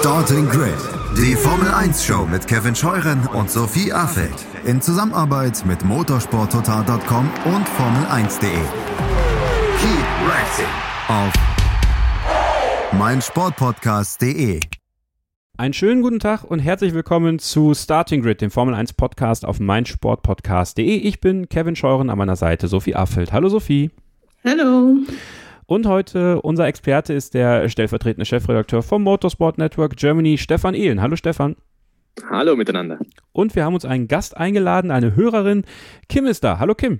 Starting Grid, die Formel 1 Show mit Kevin Scheuren und Sophie Affeld in Zusammenarbeit mit motorsporttotal.com und Formel1.de. Keep racing auf meinsportpodcast.de. Einen schönen guten Tag und herzlich willkommen zu Starting Grid, dem Formel 1 Podcast auf meinsportpodcast.de. Ich bin Kevin Scheuren an meiner Seite, Sophie Affeld. Hallo Sophie. Hallo. Und heute unser Experte ist der stellvertretende Chefredakteur vom Motorsport Network Germany, Stefan Ehlen. Hallo Stefan. Hallo miteinander. Und wir haben uns einen Gast eingeladen, eine Hörerin. Kim ist da. Hallo Kim.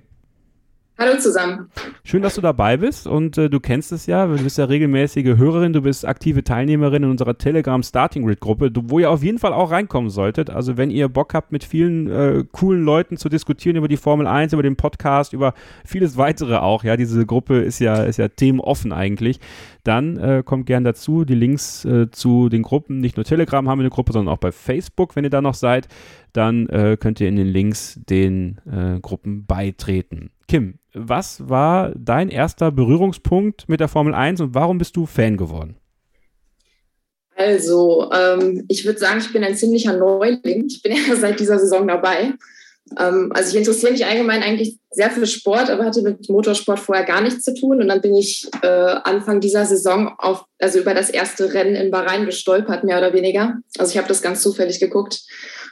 Hallo zusammen. Schön, dass du dabei bist und äh, du kennst es ja, du bist ja regelmäßige Hörerin, du bist aktive Teilnehmerin in unserer Telegram Starting Grid Gruppe, wo ihr auf jeden Fall auch reinkommen solltet. Also wenn ihr Bock habt, mit vielen äh, coolen Leuten zu diskutieren über die Formel 1, über den Podcast, über vieles weitere auch, ja, diese Gruppe ist ja, ist ja themenoffen eigentlich, dann äh, kommt gern dazu. Die Links äh, zu den Gruppen, nicht nur Telegram haben wir eine Gruppe, sondern auch bei Facebook, wenn ihr da noch seid, dann äh, könnt ihr in den Links den äh, Gruppen beitreten. Kim, was war dein erster Berührungspunkt mit der Formel 1 und warum bist du Fan geworden? Also, ähm, ich würde sagen, ich bin ein ziemlicher Neuling. Ich bin ja seit dieser Saison dabei. Ähm, also, ich interessiere mich allgemein eigentlich sehr für Sport, aber hatte mit Motorsport vorher gar nichts zu tun. Und dann bin ich äh, Anfang dieser Saison auf, also über das erste Rennen in Bahrain gestolpert, mehr oder weniger. Also, ich habe das ganz zufällig geguckt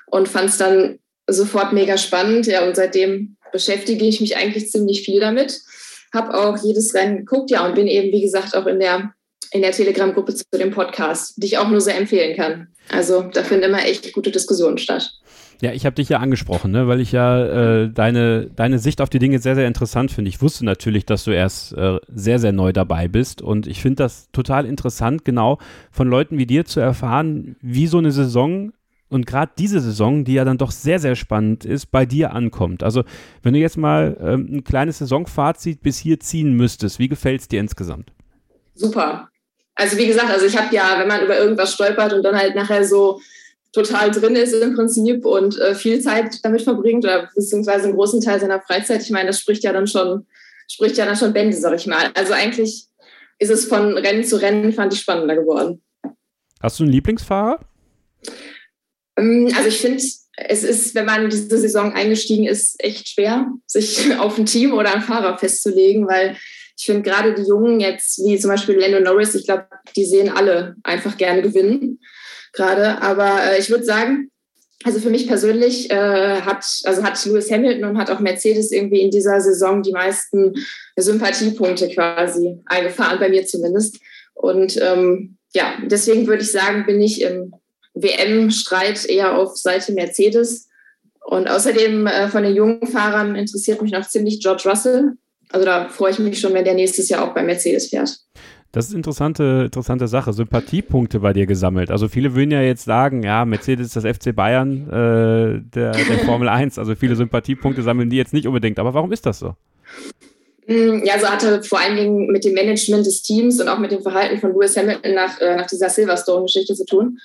und fand es dann sofort mega spannend. Ja, und seitdem beschäftige ich mich eigentlich ziemlich viel damit. Habe auch jedes Rennen geguckt, ja, und bin eben, wie gesagt, auch in der, in der Telegram-Gruppe zu dem Podcast, die ich auch nur sehr empfehlen kann. Also da finden immer echt gute Diskussionen statt. Ja, ich habe dich ja angesprochen, ne, weil ich ja äh, deine, deine Sicht auf die Dinge sehr, sehr interessant finde. Ich wusste natürlich, dass du erst äh, sehr, sehr neu dabei bist und ich finde das total interessant, genau von Leuten wie dir zu erfahren, wie so eine Saison und gerade diese Saison, die ja dann doch sehr, sehr spannend ist, bei dir ankommt. Also, wenn du jetzt mal ähm, ein kleines Saisonfazit bis hier ziehen müsstest, wie gefällt es dir insgesamt? Super. Also, wie gesagt, also ich habe ja, wenn man über irgendwas stolpert und dann halt nachher so total drin ist im Prinzip und äh, viel Zeit damit verbringt oder beziehungsweise einen großen Teil seiner Freizeit, ich meine, das spricht ja dann schon, spricht ja dann schon Bände, sag ich mal. Also eigentlich ist es von Rennen zu Rennen, fand ich spannender geworden. Hast du einen Lieblingsfahrer? Ähm, also ich finde, es ist, wenn man diese Saison eingestiegen ist, echt schwer, sich auf ein Team oder einen Fahrer festzulegen, weil ich finde gerade die Jungen jetzt, wie zum Beispiel Lando Norris, ich glaube, die sehen alle einfach gerne gewinnen gerade. Aber äh, ich würde sagen, also für mich persönlich äh, hat, also hat Lewis Hamilton und hat auch Mercedes irgendwie in dieser Saison die meisten Sympathiepunkte quasi eingefahren, bei mir zumindest. Und ähm, ja, deswegen würde ich sagen, bin ich im WM-Streit eher auf Seite Mercedes. Und außerdem äh, von den jungen Fahrern interessiert mich noch ziemlich George Russell. Also da freue ich mich schon, wenn der nächstes Jahr auch bei Mercedes fährt. Das ist interessante, interessante Sache. Sympathiepunkte bei dir gesammelt. Also viele würden ja jetzt sagen, ja, Mercedes ist das FC Bayern äh, der, der Formel 1. Also viele Sympathiepunkte sammeln die jetzt nicht unbedingt. Aber warum ist das so? Mm, ja, also hatte vor allen Dingen mit dem Management des Teams und auch mit dem Verhalten von Lewis Hamilton nach, äh, nach dieser Silverstone-Geschichte zu tun.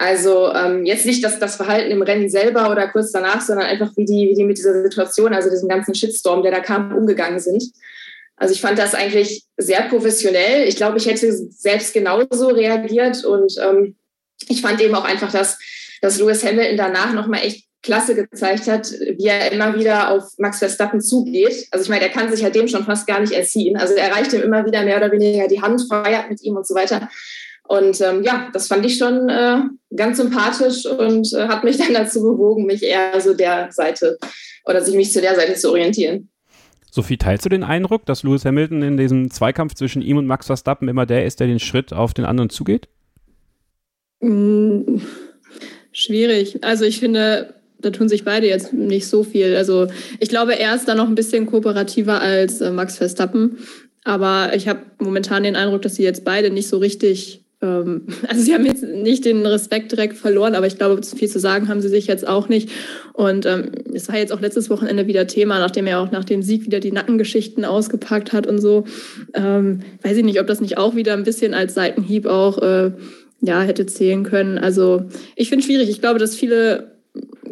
Also ähm, jetzt nicht das, das Verhalten im Rennen selber oder kurz danach, sondern einfach wie die, wie die mit dieser Situation, also diesem ganzen Shitstorm, der da kam, umgegangen sind. Also ich fand das eigentlich sehr professionell. Ich glaube, ich hätte selbst genauso reagiert und ähm, ich fand eben auch einfach, dass, dass Lewis Hamilton danach nochmal echt klasse gezeigt hat, wie er immer wieder auf Max Verstappen zugeht. Also ich meine, er kann sich ja dem schon fast gar nicht erziehen. Also er reicht ihm immer wieder mehr oder weniger die Hand, feiert mit ihm und so weiter. Und ähm, ja, das fand ich schon äh, ganz sympathisch und äh, hat mich dann dazu bewogen, mich eher so der Seite oder sich mich zu der Seite zu orientieren. Sophie, teilst du den Eindruck, dass Lewis Hamilton in diesem Zweikampf zwischen ihm und Max Verstappen immer der ist, der den Schritt auf den anderen zugeht? Mm, schwierig. Also ich finde, da tun sich beide jetzt nicht so viel. Also ich glaube, er ist da noch ein bisschen kooperativer als äh, Max Verstappen. Aber ich habe momentan den Eindruck, dass sie jetzt beide nicht so richtig ähm, also sie haben jetzt nicht den Respekt direkt verloren, aber ich glaube, viel zu sagen haben sie sich jetzt auch nicht. Und ähm, es war jetzt auch letztes Wochenende wieder Thema, nachdem er auch nach dem Sieg wieder die Nackengeschichten ausgepackt hat und so. Ähm, weiß ich nicht, ob das nicht auch wieder ein bisschen als Seitenhieb auch äh, ja, hätte zählen können. Also ich finde schwierig. Ich glaube, dass viele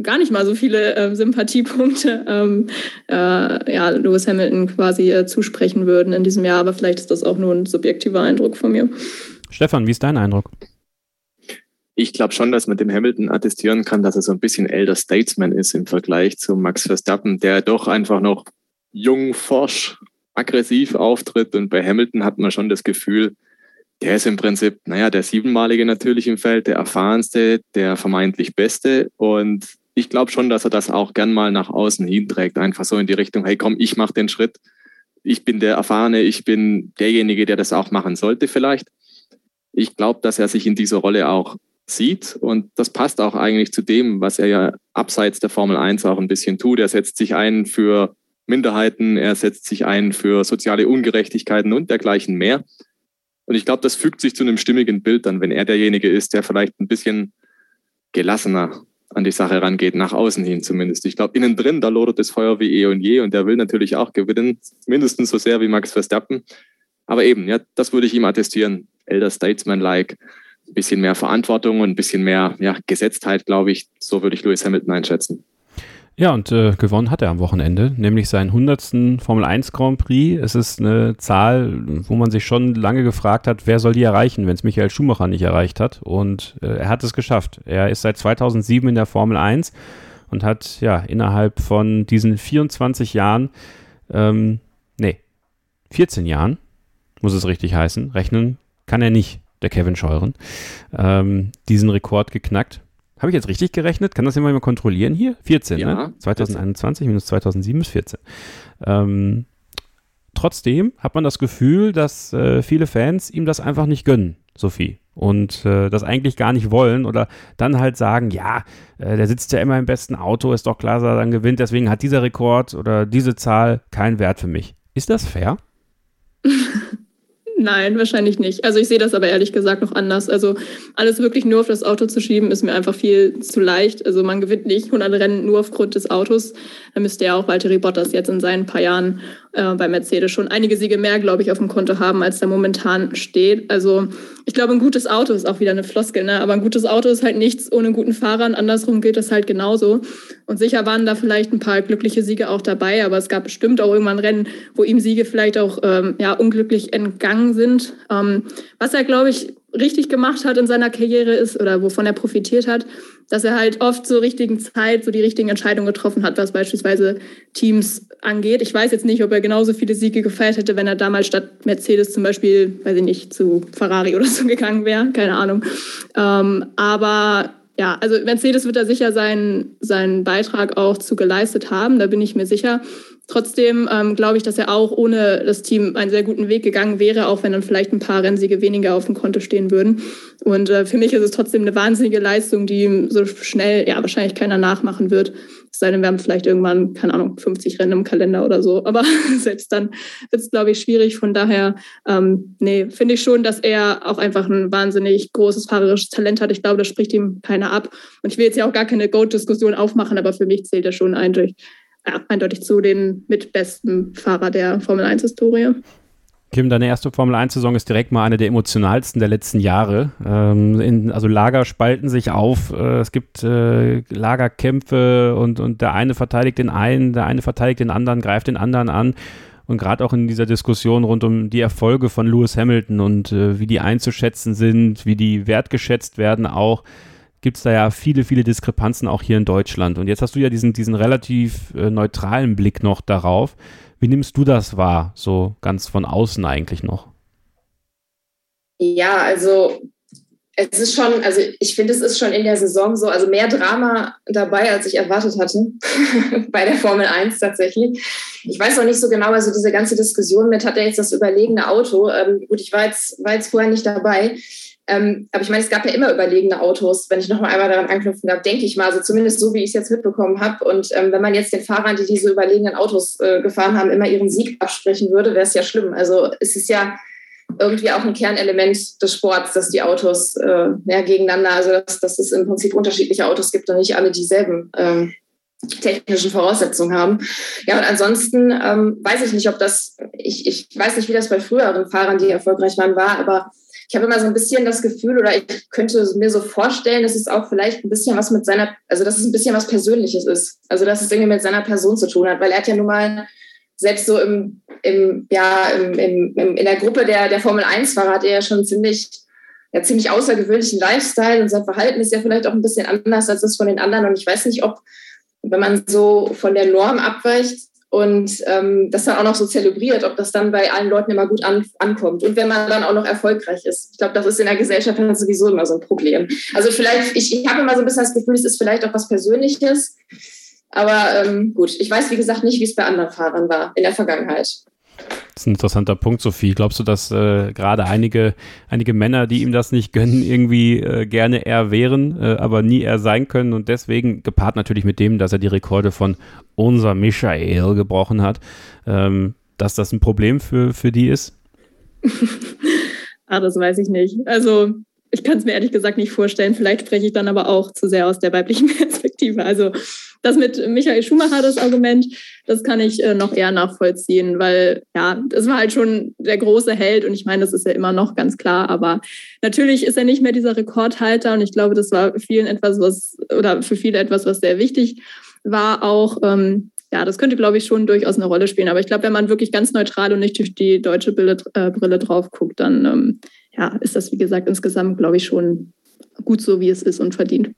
gar nicht mal so viele äh, Sympathiepunkte ähm, äh, ja, Lewis Hamilton quasi äh, zusprechen würden in diesem Jahr, aber vielleicht ist das auch nur ein subjektiver Eindruck von mir. Stefan, wie ist dein Eindruck? ich glaube schon, dass man dem Hamilton attestieren kann, dass er so ein bisschen älter Statesman ist im Vergleich zu Max Verstappen, der doch einfach noch jung, forsch, aggressiv auftritt. Und bei Hamilton hat man schon das Gefühl, der ist im Prinzip, naja, der siebenmalige natürlich im Feld, der erfahrenste, der vermeintlich beste. Und ich glaube schon, dass er das auch gern mal nach außen hinträgt. Einfach so in die Richtung, hey komm, ich mache den Schritt. Ich bin der Erfahrene, ich bin derjenige, der das auch machen sollte vielleicht. Ich glaube, dass er sich in dieser Rolle auch sieht. Und das passt auch eigentlich zu dem, was er ja abseits der Formel 1 auch ein bisschen tut. Er setzt sich ein für Minderheiten, er setzt sich ein für soziale Ungerechtigkeiten und dergleichen mehr. Und ich glaube, das fügt sich zu einem stimmigen Bild dann, wenn er derjenige ist, der vielleicht ein bisschen gelassener an die Sache rangeht, nach außen hin zumindest. Ich glaube, innen drin, da lodert das Feuer wie eh und je und der will natürlich auch gewinnen, mindestens so sehr wie Max Verstappen. Aber eben, ja, das würde ich ihm attestieren. Elder Statesman-like ein bisschen mehr Verantwortung und ein bisschen mehr ja, Gesetztheit, glaube ich. So würde ich Lewis Hamilton einschätzen. Ja, und äh, gewonnen hat er am Wochenende, nämlich seinen 100. Formel 1 Grand Prix. Es ist eine Zahl, wo man sich schon lange gefragt hat, wer soll die erreichen, wenn es Michael Schumacher nicht erreicht hat. Und äh, er hat es geschafft. Er ist seit 2007 in der Formel 1 und hat ja innerhalb von diesen 24 Jahren, ähm, nee, 14 Jahren, muss es richtig heißen, rechnen kann er nicht der Kevin Scheuren, ähm, diesen Rekord geknackt. Habe ich jetzt richtig gerechnet? Kann das jemand mal kontrollieren hier? 14, ja, ne? 2021 14. minus 2007 ist 14. Ähm, trotzdem hat man das Gefühl, dass äh, viele Fans ihm das einfach nicht gönnen, Sophie. Und äh, das eigentlich gar nicht wollen oder dann halt sagen, ja, äh, der sitzt ja immer im besten Auto, ist doch klar, dass er dann gewinnt, deswegen hat dieser Rekord oder diese Zahl keinen Wert für mich. Ist das fair? Nein, wahrscheinlich nicht. Also ich sehe das aber ehrlich gesagt noch anders. Also alles wirklich nur auf das Auto zu schieben, ist mir einfach viel zu leicht. Also man gewinnt nicht 100 Rennen nur aufgrund des Autos. Da müsste ja auch Valtteri Bottas jetzt in seinen paar Jahren äh, bei Mercedes schon einige Siege mehr, glaube ich, auf dem Konto haben, als da momentan steht. Also ich glaube, ein gutes Auto ist auch wieder eine Floskel, ne? aber ein gutes Auto ist halt nichts ohne guten Fahrer. Und andersrum gilt das halt genauso. Und sicher waren da vielleicht ein paar glückliche Siege auch dabei, aber es gab bestimmt auch irgendwann Rennen, wo ihm Siege vielleicht auch ähm, ja, unglücklich entgangen sind. Ähm, was er, glaube ich, richtig gemacht hat in seiner Karriere ist oder wovon er profitiert hat, dass er halt oft zur richtigen Zeit so die richtigen Entscheidungen getroffen hat, was beispielsweise Teams angeht. Ich weiß jetzt nicht, ob er genauso viele Siege gefeiert hätte, wenn er damals statt Mercedes zum Beispiel, weiß ich nicht, zu Ferrari oder so gegangen wäre, keine Ahnung. Ähm, aber ja, also Mercedes wird da sicher seinen, seinen Beitrag auch zu geleistet haben, da bin ich mir sicher. Trotzdem ähm, glaube ich, dass er auch ohne das Team einen sehr guten Weg gegangen wäre, auch wenn dann vielleicht ein paar Rennsiege weniger auf dem Konto stehen würden. Und äh, für mich ist es trotzdem eine wahnsinnige Leistung, die so schnell ja wahrscheinlich keiner nachmachen wird. Es sei denn, wir haben vielleicht irgendwann, keine Ahnung, 50 Rennen im Kalender oder so. Aber selbst dann wird es, glaube ich, schwierig. Von daher, ähm, nee, finde ich schon, dass er auch einfach ein wahnsinnig großes fahrerisches Talent hat. Ich glaube, das spricht ihm keiner ab. Und ich will jetzt ja auch gar keine Goat-Diskussion aufmachen, aber für mich zählt er schon eindeutig ja, eindeutig zu den mitbesten Fahrer der Formel 1-Historie. Kim, deine erste Formel 1-Saison ist direkt mal eine der emotionalsten der letzten Jahre. Ähm, in, also Lager spalten sich auf, äh, es gibt äh, Lagerkämpfe und, und der eine verteidigt den einen, der eine verteidigt den anderen, greift den anderen an. Und gerade auch in dieser Diskussion rund um die Erfolge von Lewis Hamilton und äh, wie die einzuschätzen sind, wie die wertgeschätzt werden auch, gibt es da ja viele, viele Diskrepanzen auch hier in Deutschland. Und jetzt hast du ja diesen, diesen relativ äh, neutralen Blick noch darauf. Wie nimmst du das wahr, so ganz von außen eigentlich noch? Ja, also es ist schon, also ich finde, es ist schon in der Saison so, also mehr Drama dabei, als ich erwartet hatte, bei der Formel 1 tatsächlich. Ich weiß auch nicht so genau, also diese ganze Diskussion mit, hat er jetzt das überlegene Auto? Ähm, gut, ich war jetzt, war jetzt vorher nicht dabei. Ähm, aber ich meine, es gab ja immer überlegene Autos, wenn ich noch mal einmal daran anknüpfen darf, denke ich mal, also zumindest so, wie ich es jetzt mitbekommen habe. Und ähm, wenn man jetzt den Fahrern, die diese überlegenen Autos äh, gefahren haben, immer ihren Sieg absprechen würde, wäre es ja schlimm. Also es ist ja irgendwie auch ein Kernelement des Sports, dass die Autos äh, ja, gegeneinander, also dass, dass es im Prinzip unterschiedliche Autos gibt und nicht alle dieselben ähm, technischen Voraussetzungen haben. Ja, und ansonsten ähm, weiß ich nicht, ob das, ich, ich weiß nicht, wie das bei früheren Fahrern, die erfolgreich waren, war, aber ich habe immer so ein bisschen das Gefühl oder ich könnte mir so vorstellen, dass es auch vielleicht ein bisschen was mit seiner, also dass es ein bisschen was Persönliches ist. Also dass es irgendwie mit seiner Person zu tun hat, weil er hat ja nun mal selbst so im, im ja, im, im, in der Gruppe der, der Formel 1-Fahrer hat er ja schon ziemlich ja, ziemlich außergewöhnlichen Lifestyle und sein Verhalten ist ja vielleicht auch ein bisschen anders als das von den anderen. Und ich weiß nicht, ob, wenn man so von der Norm abweicht und ähm, das dann auch noch so zelebriert, ob das dann bei allen Leuten immer gut an, ankommt. Und wenn man dann auch noch erfolgreich ist. Ich glaube, das ist in der Gesellschaft sowieso immer so ein Problem. Also vielleicht, ich, ich habe immer so ein bisschen das Gefühl, es ist vielleicht auch was Persönliches. Aber ähm, gut, ich weiß, wie gesagt, nicht, wie es bei anderen Fahrern war in der Vergangenheit. Das ist ein interessanter Punkt, Sophie. Glaubst du, dass äh, gerade einige, einige Männer, die ihm das nicht gönnen, irgendwie äh, gerne er wären, äh, aber nie er sein können und deswegen, gepaart natürlich mit dem, dass er die Rekorde von unser Michael gebrochen hat, ähm, dass das ein Problem für, für die ist? ah, das weiß ich nicht. Also ich kann es mir ehrlich gesagt nicht vorstellen. Vielleicht spreche ich dann aber auch zu sehr aus der weiblichen Perspektive. Also das mit Michael Schumacher, das Argument, das kann ich äh, noch eher nachvollziehen, weil ja, das war halt schon der große Held und ich meine, das ist ja immer noch ganz klar, aber natürlich ist er nicht mehr dieser Rekordhalter und ich glaube, das war vielen etwas, was oder für viele etwas, was sehr wichtig war auch. Ähm, ja, das könnte, glaube ich, schon durchaus eine Rolle spielen. Aber ich glaube, wenn man wirklich ganz neutral und nicht durch die deutsche Brille, äh, Brille drauf guckt, dann ähm, ja, ist das, wie gesagt, insgesamt, glaube ich, schon gut so, wie es ist und verdient.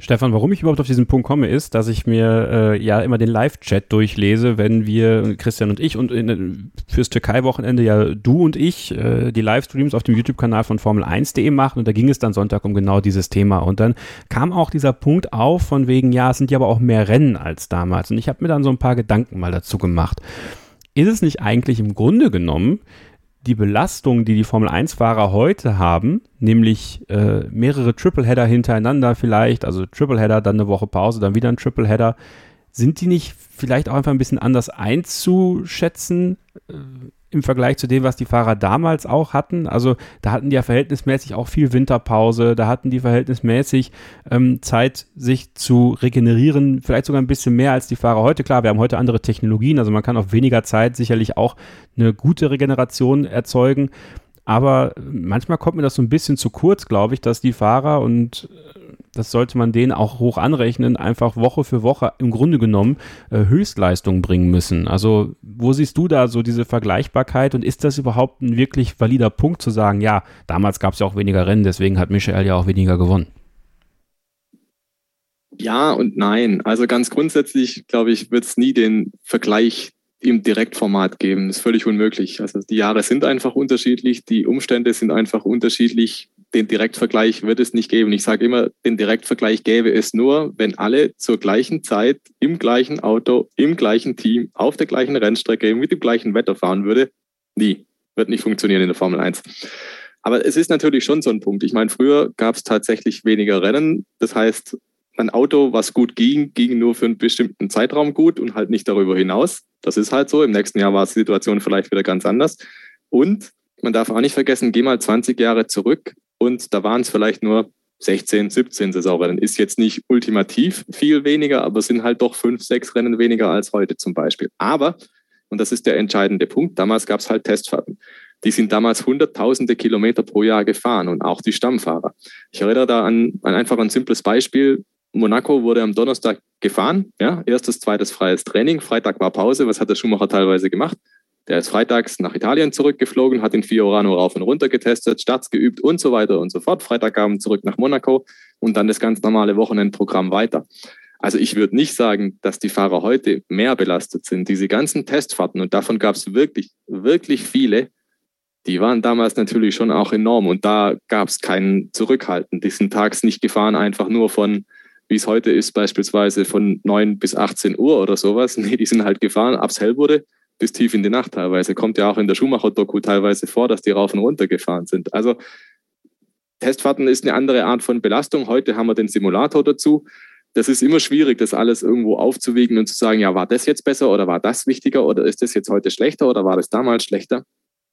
Stefan, warum ich überhaupt auf diesen Punkt komme, ist, dass ich mir äh, ja immer den Live-Chat durchlese, wenn wir, Christian und ich, und in, fürs Türkei-Wochenende ja du und ich äh, die Livestreams auf dem YouTube-Kanal von Formel1.de machen und da ging es dann Sonntag um genau dieses Thema. Und dann kam auch dieser Punkt auf, von wegen, ja, es sind ja aber auch mehr Rennen als damals. Und ich habe mir dann so ein paar Gedanken mal dazu gemacht. Ist es nicht eigentlich im Grunde genommen die Belastung, die die Formel-1-Fahrer heute haben, nämlich äh, mehrere Tripleheader hintereinander vielleicht, also Tripleheader, dann eine Woche Pause, dann wieder ein Tripleheader, sind die nicht vielleicht auch einfach ein bisschen anders einzuschätzen? Äh, im Vergleich zu dem, was die Fahrer damals auch hatten. Also da hatten die ja verhältnismäßig auch viel Winterpause, da hatten die verhältnismäßig ähm, Zeit, sich zu regenerieren, vielleicht sogar ein bisschen mehr als die Fahrer heute. Klar, wir haben heute andere Technologien, also man kann auf weniger Zeit sicherlich auch eine gute Regeneration erzeugen. Aber manchmal kommt mir das so ein bisschen zu kurz, glaube ich, dass die Fahrer und das sollte man denen auch hoch anrechnen, einfach Woche für Woche im Grunde genommen äh, Höchstleistungen bringen müssen. Also wo siehst du da so diese Vergleichbarkeit und ist das überhaupt ein wirklich valider Punkt zu sagen, ja, damals gab es ja auch weniger Rennen, deswegen hat Michael ja auch weniger gewonnen? Ja und nein. Also ganz grundsätzlich, glaube ich, wird es nie den Vergleich im Direktformat geben. Das ist völlig unmöglich. Also die Jahre sind einfach unterschiedlich, die Umstände sind einfach unterschiedlich den Direktvergleich wird es nicht geben. Ich sage immer, den Direktvergleich gäbe es nur, wenn alle zur gleichen Zeit im gleichen Auto, im gleichen Team, auf der gleichen Rennstrecke, mit dem gleichen Wetter fahren würde. Nie. Wird nicht funktionieren in der Formel 1. Aber es ist natürlich schon so ein Punkt. Ich meine, früher gab es tatsächlich weniger Rennen. Das heißt, ein Auto, was gut ging, ging nur für einen bestimmten Zeitraum gut und halt nicht darüber hinaus. Das ist halt so. Im nächsten Jahr war die Situation vielleicht wieder ganz anders. Und man darf auch nicht vergessen, geh mal 20 Jahre zurück und da waren es vielleicht nur 16, 17 Saisonrennen. Ist jetzt nicht ultimativ viel weniger, aber sind halt doch fünf, sechs Rennen weniger als heute zum Beispiel. Aber, und das ist der entscheidende Punkt, damals gab es halt Testfahrten. Die sind damals hunderttausende Kilometer pro Jahr gefahren und auch die Stammfahrer. Ich erinnere da an, an einfach ein simples Beispiel. Monaco wurde am Donnerstag gefahren, ja, erstes, zweites freies Training, Freitag war Pause. Was hat der Schumacher teilweise gemacht? Der ist freitags nach Italien zurückgeflogen, hat den Fiorano rauf und runter getestet, Starts geübt und so weiter und so fort. Freitagabend zurück nach Monaco und dann das ganz normale Wochenendprogramm weiter. Also ich würde nicht sagen, dass die Fahrer heute mehr belastet sind. Diese ganzen Testfahrten, und davon gab es wirklich, wirklich viele, die waren damals natürlich schon auch enorm. Und da gab es keinen Zurückhalten. Die sind tags nicht gefahren, einfach nur von, wie es heute ist, beispielsweise von 9 bis 18 Uhr oder sowas. Nee, die sind halt gefahren, abs hell wurde bis tief in die Nacht teilweise. Kommt ja auch in der Schumacher-Doku teilweise vor, dass die rauf und runter gefahren sind. Also Testfahrten ist eine andere Art von Belastung. Heute haben wir den Simulator dazu. Das ist immer schwierig, das alles irgendwo aufzuwiegen und zu sagen, ja, war das jetzt besser oder war das wichtiger oder ist das jetzt heute schlechter oder war das damals schlechter?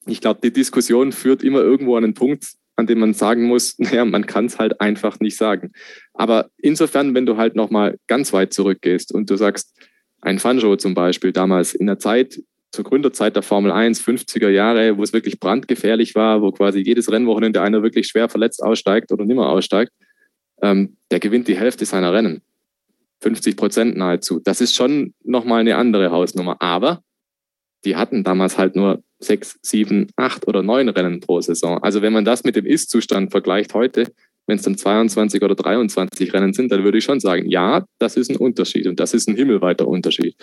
Ich glaube, die Diskussion führt immer irgendwo an einen Punkt, an dem man sagen muss, naja, man kann es halt einfach nicht sagen. Aber insofern, wenn du halt nochmal ganz weit zurückgehst und du sagst, ein Fanjo zum Beispiel damals in der Zeit, zur Gründerzeit der Formel 1, 50er Jahre, wo es wirklich brandgefährlich war, wo quasi jedes Rennwochenende einer wirklich schwer verletzt aussteigt oder nimmer aussteigt, ähm, der gewinnt die Hälfte seiner Rennen. 50 Prozent nahezu. Das ist schon nochmal eine andere Hausnummer. Aber die hatten damals halt nur sechs, sieben, acht oder neun Rennen pro Saison. Also wenn man das mit dem Ist-Zustand vergleicht heute, wenn es dann 22 oder 23 Rennen sind, dann würde ich schon sagen, ja, das ist ein Unterschied und das ist ein himmelweiter Unterschied.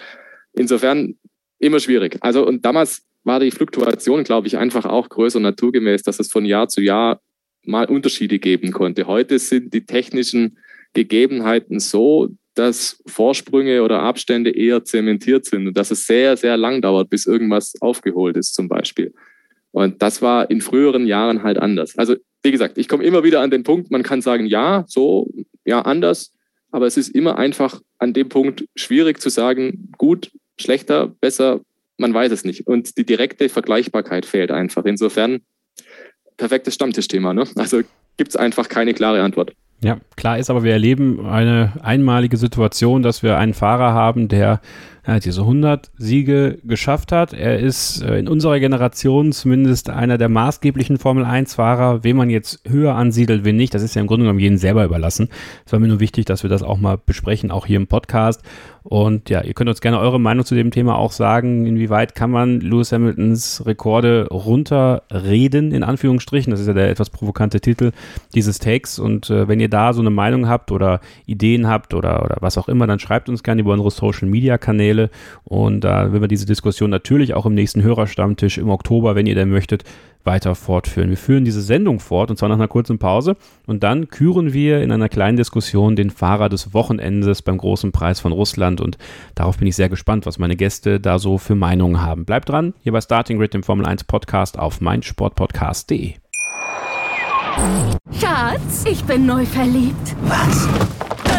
Insofern immer schwierig. Also und damals war die Fluktuation, glaube ich, einfach auch größer naturgemäß, dass es von Jahr zu Jahr mal Unterschiede geben konnte. Heute sind die technischen Gegebenheiten so, dass Vorsprünge oder Abstände eher zementiert sind und dass es sehr, sehr lang dauert, bis irgendwas aufgeholt ist zum Beispiel. Und das war in früheren Jahren halt anders. Also wie gesagt, ich komme immer wieder an den Punkt, man kann sagen, ja, so, ja, anders, aber es ist immer einfach an dem Punkt schwierig zu sagen, gut, schlechter, besser, man weiß es nicht. Und die direkte Vergleichbarkeit fehlt einfach. Insofern perfektes Stammtischthema. Ne? Also gibt es einfach keine klare Antwort. Ja, klar ist aber, wir erleben eine einmalige Situation, dass wir einen Fahrer haben, der ja, diese 100 Siege geschafft hat. Er ist äh, in unserer Generation zumindest einer der maßgeblichen Formel-1-Fahrer. Wen man jetzt höher ansiedelt, wen nicht, das ist ja im Grunde genommen jedem selber überlassen. Es war mir nur wichtig, dass wir das auch mal besprechen, auch hier im Podcast. Und ja, ihr könnt uns gerne eure Meinung zu dem Thema auch sagen. Inwieweit kann man Lewis Hamiltons Rekorde runterreden, in Anführungsstrichen? Das ist ja der etwas provokante Titel dieses Takes. Und äh, wenn ihr da so eine Meinung habt oder Ideen habt oder, oder was auch immer, dann schreibt uns gerne über unsere Social Media Kanäle. Und da äh, werden wir diese Diskussion natürlich auch im nächsten Hörerstammtisch im Oktober, wenn ihr denn möchtet, weiter fortführen. Wir führen diese Sendung fort und zwar nach einer kurzen Pause und dann küren wir in einer kleinen Diskussion den Fahrer des Wochenendes beim großen Preis von Russland und darauf bin ich sehr gespannt, was meine Gäste da so für Meinungen haben. Bleibt dran, hier bei Starting Grid, dem Formel 1 Podcast auf meinsportpodcast.de. Schatz, ich bin neu verliebt. Was?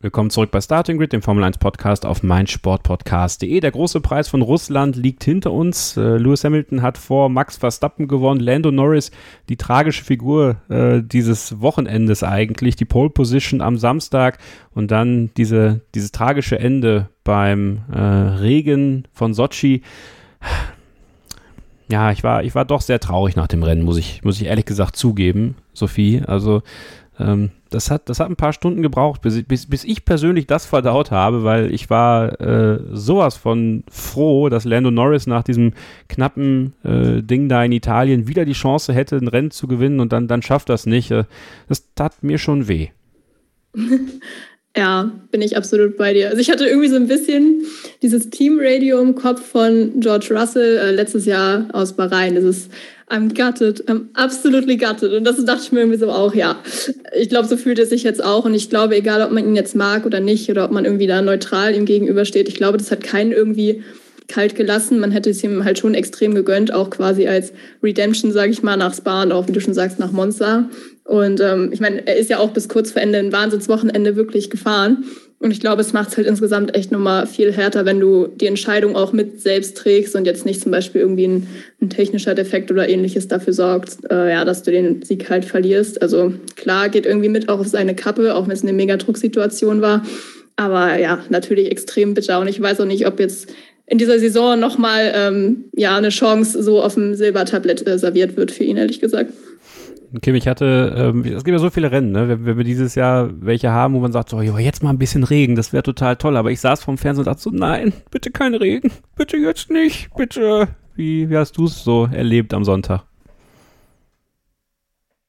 Willkommen zurück bei Starting Grid, dem Formel 1 Podcast auf meinsportpodcast.de. Der große Preis von Russland liegt hinter uns. Äh, Lewis Hamilton hat vor Max Verstappen gewonnen. Lando Norris, die tragische Figur äh, dieses Wochenendes eigentlich, die Pole Position am Samstag und dann diese, dieses tragische Ende beim äh, Regen von Sochi ja, ich war, ich war doch sehr traurig nach dem Rennen, muss ich, muss ich ehrlich gesagt zugeben, Sophie. Also ähm, das, hat, das hat ein paar Stunden gebraucht, bis, bis, bis ich persönlich das verdaut habe, weil ich war äh, sowas von froh, dass Lando Norris nach diesem knappen äh, Ding da in Italien wieder die Chance hätte, ein Rennen zu gewinnen und dann, dann schafft das nicht. Äh, das tat mir schon weh. Ja, bin ich absolut bei dir. Also ich hatte irgendwie so ein bisschen dieses Teamradio im Kopf von George Russell äh, letztes Jahr aus Bahrain. Das ist I'm gutted, I'm absolutely gutted. Und das dachte ich mir irgendwie so auch, ja. Ich glaube, so fühlt er sich jetzt auch. Und ich glaube, egal, ob man ihn jetzt mag oder nicht, oder ob man irgendwie da neutral ihm gegenübersteht, ich glaube, das hat keinen irgendwie kalt gelassen. Man hätte es ihm halt schon extrem gegönnt, auch quasi als Redemption, sage ich mal, nach Spa und auch, wie du schon sagst, nach Monza. Und ähm, ich meine, er ist ja auch bis kurz vor Ende ein Wahnsinnswochenende wirklich gefahren. Und ich glaube, es macht es halt insgesamt echt nochmal viel härter, wenn du die Entscheidung auch mit selbst trägst und jetzt nicht zum Beispiel irgendwie ein, ein technischer Defekt oder ähnliches dafür sorgt, äh, ja, dass du den Sieg halt verlierst. Also klar, geht irgendwie mit auch auf seine Kappe, auch wenn es eine mega Drucksituation war. Aber ja, natürlich extrem bitter. Und ich weiß auch nicht, ob jetzt in dieser Saison nochmal ähm, ja, eine Chance so auf dem Silbertablett äh, serviert wird für ihn, ehrlich gesagt. Kim, ich hatte, ähm, es gibt ja so viele Rennen, ne? wenn, wenn wir dieses Jahr welche haben, wo man sagt, so, jo, jetzt mal ein bisschen Regen, das wäre total toll. Aber ich saß vorm Fernsehen und dachte so, nein, bitte kein Regen, bitte jetzt nicht, bitte. Wie, wie hast du es so erlebt am Sonntag?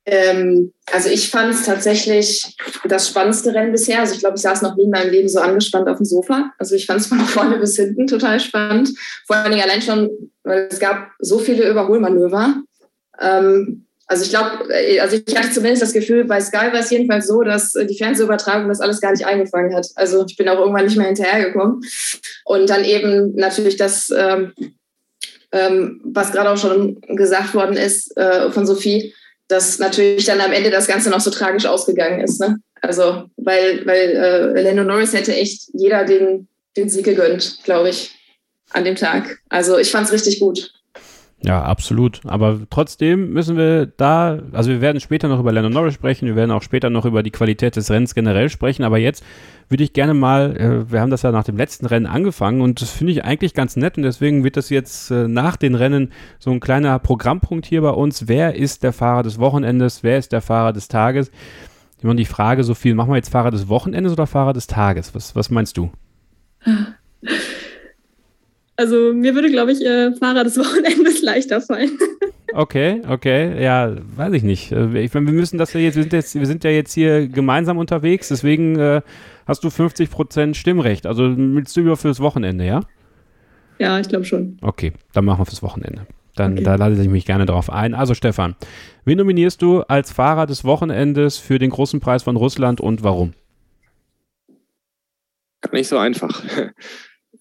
Ähm, also ich fand es tatsächlich das spannendste Rennen bisher. Also ich glaube, ich saß noch nie in meinem Leben so angespannt auf dem Sofa. Also ich fand es von vorne bis hinten total spannend. Vor allen Dingen allein schon, weil es gab so viele Überholmanöver. Ähm, Also ich glaube, äh, also ich hatte zumindest das Gefühl, bei Sky war es jedenfalls so, dass äh, die Fernsehübertragung das alles gar nicht eingefangen hat. Also ich bin auch irgendwann nicht mehr hinterhergekommen. Und dann eben natürlich das, ähm, ähm, was gerade auch schon gesagt worden ist äh, von Sophie, dass natürlich dann am Ende das Ganze noch so tragisch ausgegangen ist. Ne? Also weil, weil äh, Lando Norris hätte echt jeder den, den Sieg gegönnt, glaube ich, an dem Tag. Also ich fand es richtig gut. Ja, absolut. Aber trotzdem müssen wir da, also wir werden später noch über Lennon Norris sprechen, wir werden auch später noch über die Qualität des Rennens generell sprechen, aber jetzt würde ich gerne mal, äh, wir haben das ja nach dem letzten Rennen angefangen und das finde ich eigentlich ganz nett und deswegen wird das jetzt äh, nach den Rennen so ein kleiner Programmpunkt hier bei uns. Wer ist der Fahrer des Wochenendes? Wer ist der Fahrer des Tages? Immer die Frage so viel, machen wir jetzt Fahrer des Wochenendes oder Fahrer des Tages? Was, was meinst du? Also mir würde, glaube ich, äh, Fahrer des Wochenendes leichter fallen. Okay, okay, ja, weiß ich nicht. Äh, ich meine, wir müssen das ja jetzt, wir sind jetzt, wir sind ja jetzt hier gemeinsam unterwegs, deswegen äh, hast du 50 Prozent Stimmrecht. Also willst du über fürs Wochenende, ja? Ja, ich glaube schon. Okay, dann machen wir fürs Wochenende. Dann okay. da lade ich mich gerne drauf ein. Also Stefan, wen nominierst du als Fahrer des Wochenendes für den großen Preis von Russland und warum? Gar nicht so einfach.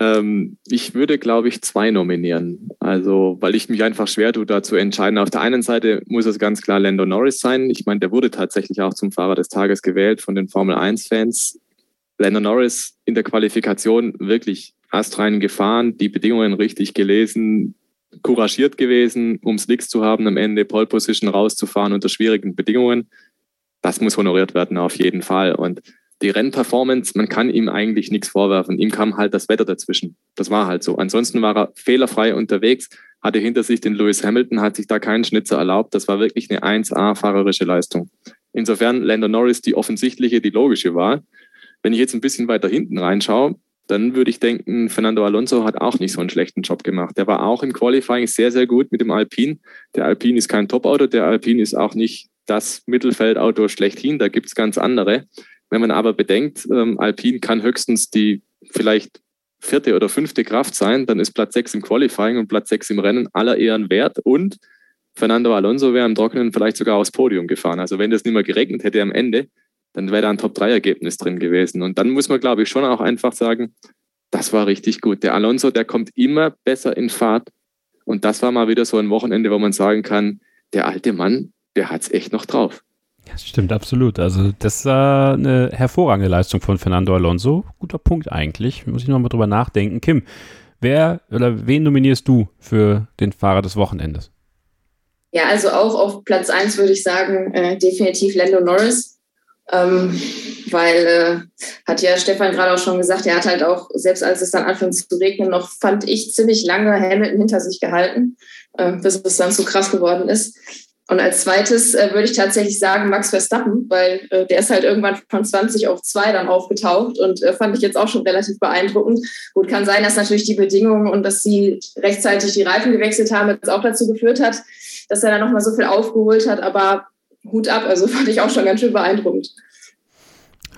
Ähm, ich würde, glaube ich, zwei nominieren. Also, weil ich mich einfach schwer tue, da zu entscheiden. Auf der einen Seite muss es ganz klar Lando Norris sein. Ich meine, der wurde tatsächlich auch zum Fahrer des Tages gewählt von den Formel 1-Fans. Lando Norris in der Qualifikation wirklich astrein gefahren, die Bedingungen richtig gelesen, couragiert gewesen, um es nichts zu haben, am Ende Pole Position rauszufahren unter schwierigen Bedingungen. Das muss honoriert werden, auf jeden Fall. Und die Rennperformance, man kann ihm eigentlich nichts vorwerfen. Ihm kam halt das Wetter dazwischen. Das war halt so. Ansonsten war er fehlerfrei unterwegs, hatte hinter sich den Lewis Hamilton, hat sich da keinen Schnitzer erlaubt. Das war wirklich eine 1A-fahrerische Leistung. Insofern Lando Norris die offensichtliche, die logische Wahl. Wenn ich jetzt ein bisschen weiter hinten reinschaue, dann würde ich denken, Fernando Alonso hat auch nicht so einen schlechten Job gemacht. Der war auch im Qualifying sehr, sehr gut mit dem Alpine. Der Alpine ist kein Top-Auto, der Alpine ist auch nicht das Mittelfeldauto schlechthin, da gibt es ganz andere. Wenn man aber bedenkt, ähm, Alpine kann höchstens die vielleicht vierte oder fünfte Kraft sein, dann ist Platz sechs im Qualifying und Platz sechs im Rennen aller Ehren wert. Und Fernando Alonso wäre im Trockenen vielleicht sogar aufs Podium gefahren. Also wenn das nicht mehr geregnet hätte am Ende, dann wäre da ein Top-3-Ergebnis drin gewesen. Und dann muss man, glaube ich, schon auch einfach sagen, das war richtig gut. Der Alonso, der kommt immer besser in Fahrt. Und das war mal wieder so ein Wochenende, wo man sagen kann, der alte Mann, der hat es echt noch drauf. Das stimmt, absolut. Also das war eine hervorragende Leistung von Fernando Alonso. Guter Punkt eigentlich. Muss ich nochmal drüber nachdenken. Kim, wer oder wen nominierst du für den Fahrer des Wochenendes? Ja, also auch auf Platz 1 würde ich sagen, äh, definitiv Lando Norris. Ähm, weil, äh, hat ja Stefan gerade auch schon gesagt, er hat halt auch, selbst als es dann anfing zu regnen, noch, fand ich, ziemlich lange Hamilton hinter sich gehalten, äh, bis es dann zu krass geworden ist. Und als zweites äh, würde ich tatsächlich sagen Max Verstappen, weil äh, der ist halt irgendwann von 20 auf 2 dann aufgetaucht und äh, fand ich jetzt auch schon relativ beeindruckend. Gut, kann sein, dass natürlich die Bedingungen und dass sie rechtzeitig die Reifen gewechselt haben, jetzt auch dazu geführt hat, dass er dann nochmal so viel aufgeholt hat, aber Hut ab, also fand ich auch schon ganz schön beeindruckend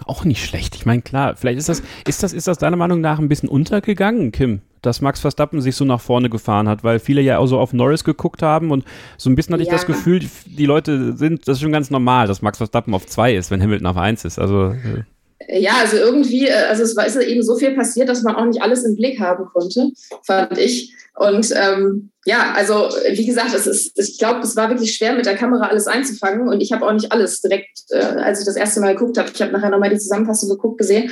auch nicht schlecht. Ich meine, klar, vielleicht ist das, ist das, ist das deiner Meinung nach ein bisschen untergegangen, Kim, dass Max Verstappen sich so nach vorne gefahren hat, weil viele ja auch so auf Norris geguckt haben und so ein bisschen hatte ja. ich das Gefühl, die Leute sind, das ist schon ganz normal, dass Max Verstappen auf zwei ist, wenn Hamilton auf eins ist. Also. Äh. Ja, also irgendwie, äh, also es war ist eben so viel passiert, dass man auch nicht alles im Blick haben konnte, fand ich. Und ähm, ja, also wie gesagt, es ist, ich glaube, es war wirklich schwer, mit der Kamera alles einzufangen. Und ich habe auch nicht alles direkt, äh, als ich das erste Mal geguckt habe. Ich habe nachher nochmal die Zusammenfassung geguckt, gesehen.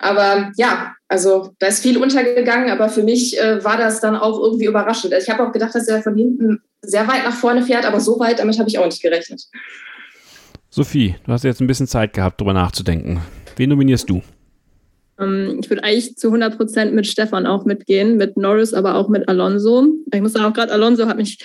Aber ja, also da ist viel untergegangen, aber für mich äh, war das dann auch irgendwie überraschend. Also ich habe auch gedacht, dass er von hinten sehr weit nach vorne fährt, aber so weit, damit habe ich auch nicht gerechnet. Sophie, du hast jetzt ein bisschen Zeit gehabt, darüber nachzudenken. Wen nominierst du? Ähm, ich würde eigentlich zu 100 Prozent mit Stefan auch mitgehen, mit Norris, aber auch mit Alonso. Ich muss sagen, auch gerade Alonso hat mich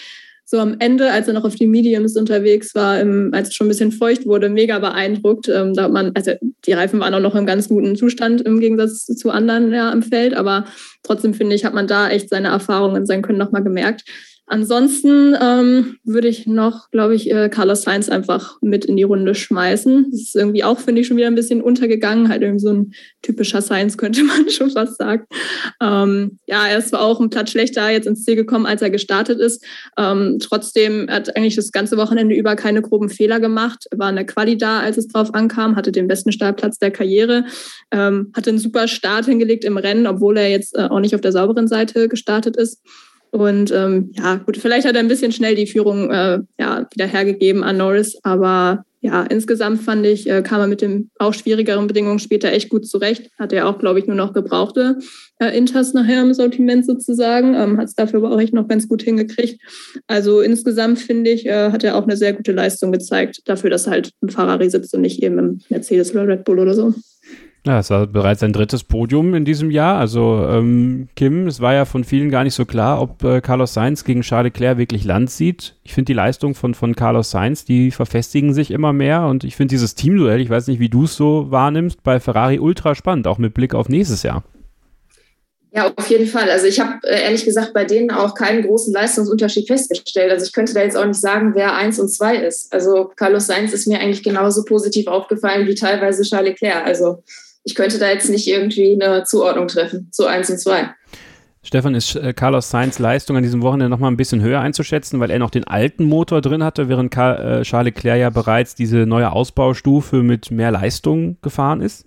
so am Ende, als er noch auf die Mediums unterwegs war, als es schon ein bisschen feucht wurde, mega beeindruckt. Ähm, da hat man, also die Reifen waren auch noch im ganz guten Zustand im Gegensatz zu anderen ja, im Feld, aber trotzdem finde ich, hat man da echt seine Erfahrungen und sein Können nochmal gemerkt. Ansonsten ähm, würde ich noch, glaube ich, äh, Carlos Sainz einfach mit in die Runde schmeißen. Das ist irgendwie auch, finde ich, schon wieder ein bisschen untergegangen. Halt irgendwie so ein typischer Sainz, könnte man schon fast sagen. Ähm, ja, er ist zwar auch ein Platz schlechter jetzt ins Ziel gekommen, als er gestartet ist. Ähm, trotzdem hat eigentlich das ganze Wochenende über keine groben Fehler gemacht. War in der Quali da, als es drauf ankam, hatte den besten Startplatz der Karriere, ähm, hatte einen super Start hingelegt im Rennen, obwohl er jetzt äh, auch nicht auf der sauberen Seite gestartet ist. Und ähm, ja, gut, vielleicht hat er ein bisschen schnell die Führung äh, ja, wieder hergegeben an Norris, aber ja, insgesamt fand ich, äh, kam er mit den auch schwierigeren Bedingungen später echt gut zurecht. Hat er auch, glaube ich, nur noch gebrauchte äh, Inters nachher im Sortiment sozusagen. Ähm, hat es dafür aber auch echt noch ganz gut hingekriegt. Also insgesamt finde ich, äh, hat er auch eine sehr gute Leistung gezeigt, dafür, dass er halt im Ferrari sitzt und nicht eben im Mercedes oder Red Bull oder so. Ja, es war bereits sein drittes Podium in diesem Jahr. Also ähm, Kim, es war ja von vielen gar nicht so klar, ob äh, Carlos Sainz gegen Charles Leclerc wirklich Land sieht. Ich finde die Leistung von, von Carlos Sainz, die verfestigen sich immer mehr und ich finde dieses Teamduell, ich weiß nicht, wie du es so wahrnimmst, bei Ferrari ultra spannend, auch mit Blick auf nächstes Jahr. Ja, auf jeden Fall. Also ich habe äh, ehrlich gesagt bei denen auch keinen großen Leistungsunterschied festgestellt. Also ich könnte da jetzt auch nicht sagen, wer eins und zwei ist. Also Carlos Sainz ist mir eigentlich genauso positiv aufgefallen wie teilweise Charles Leclerc. Also ich könnte da jetzt nicht irgendwie eine Zuordnung treffen zu 1 und 2. Stefan, ist äh, Carlos Sainz Leistung an diesem Wochenende nochmal ein bisschen höher einzuschätzen, weil er noch den alten Motor drin hatte, während äh, Charles Leclerc ja bereits diese neue Ausbaustufe mit mehr Leistung gefahren ist?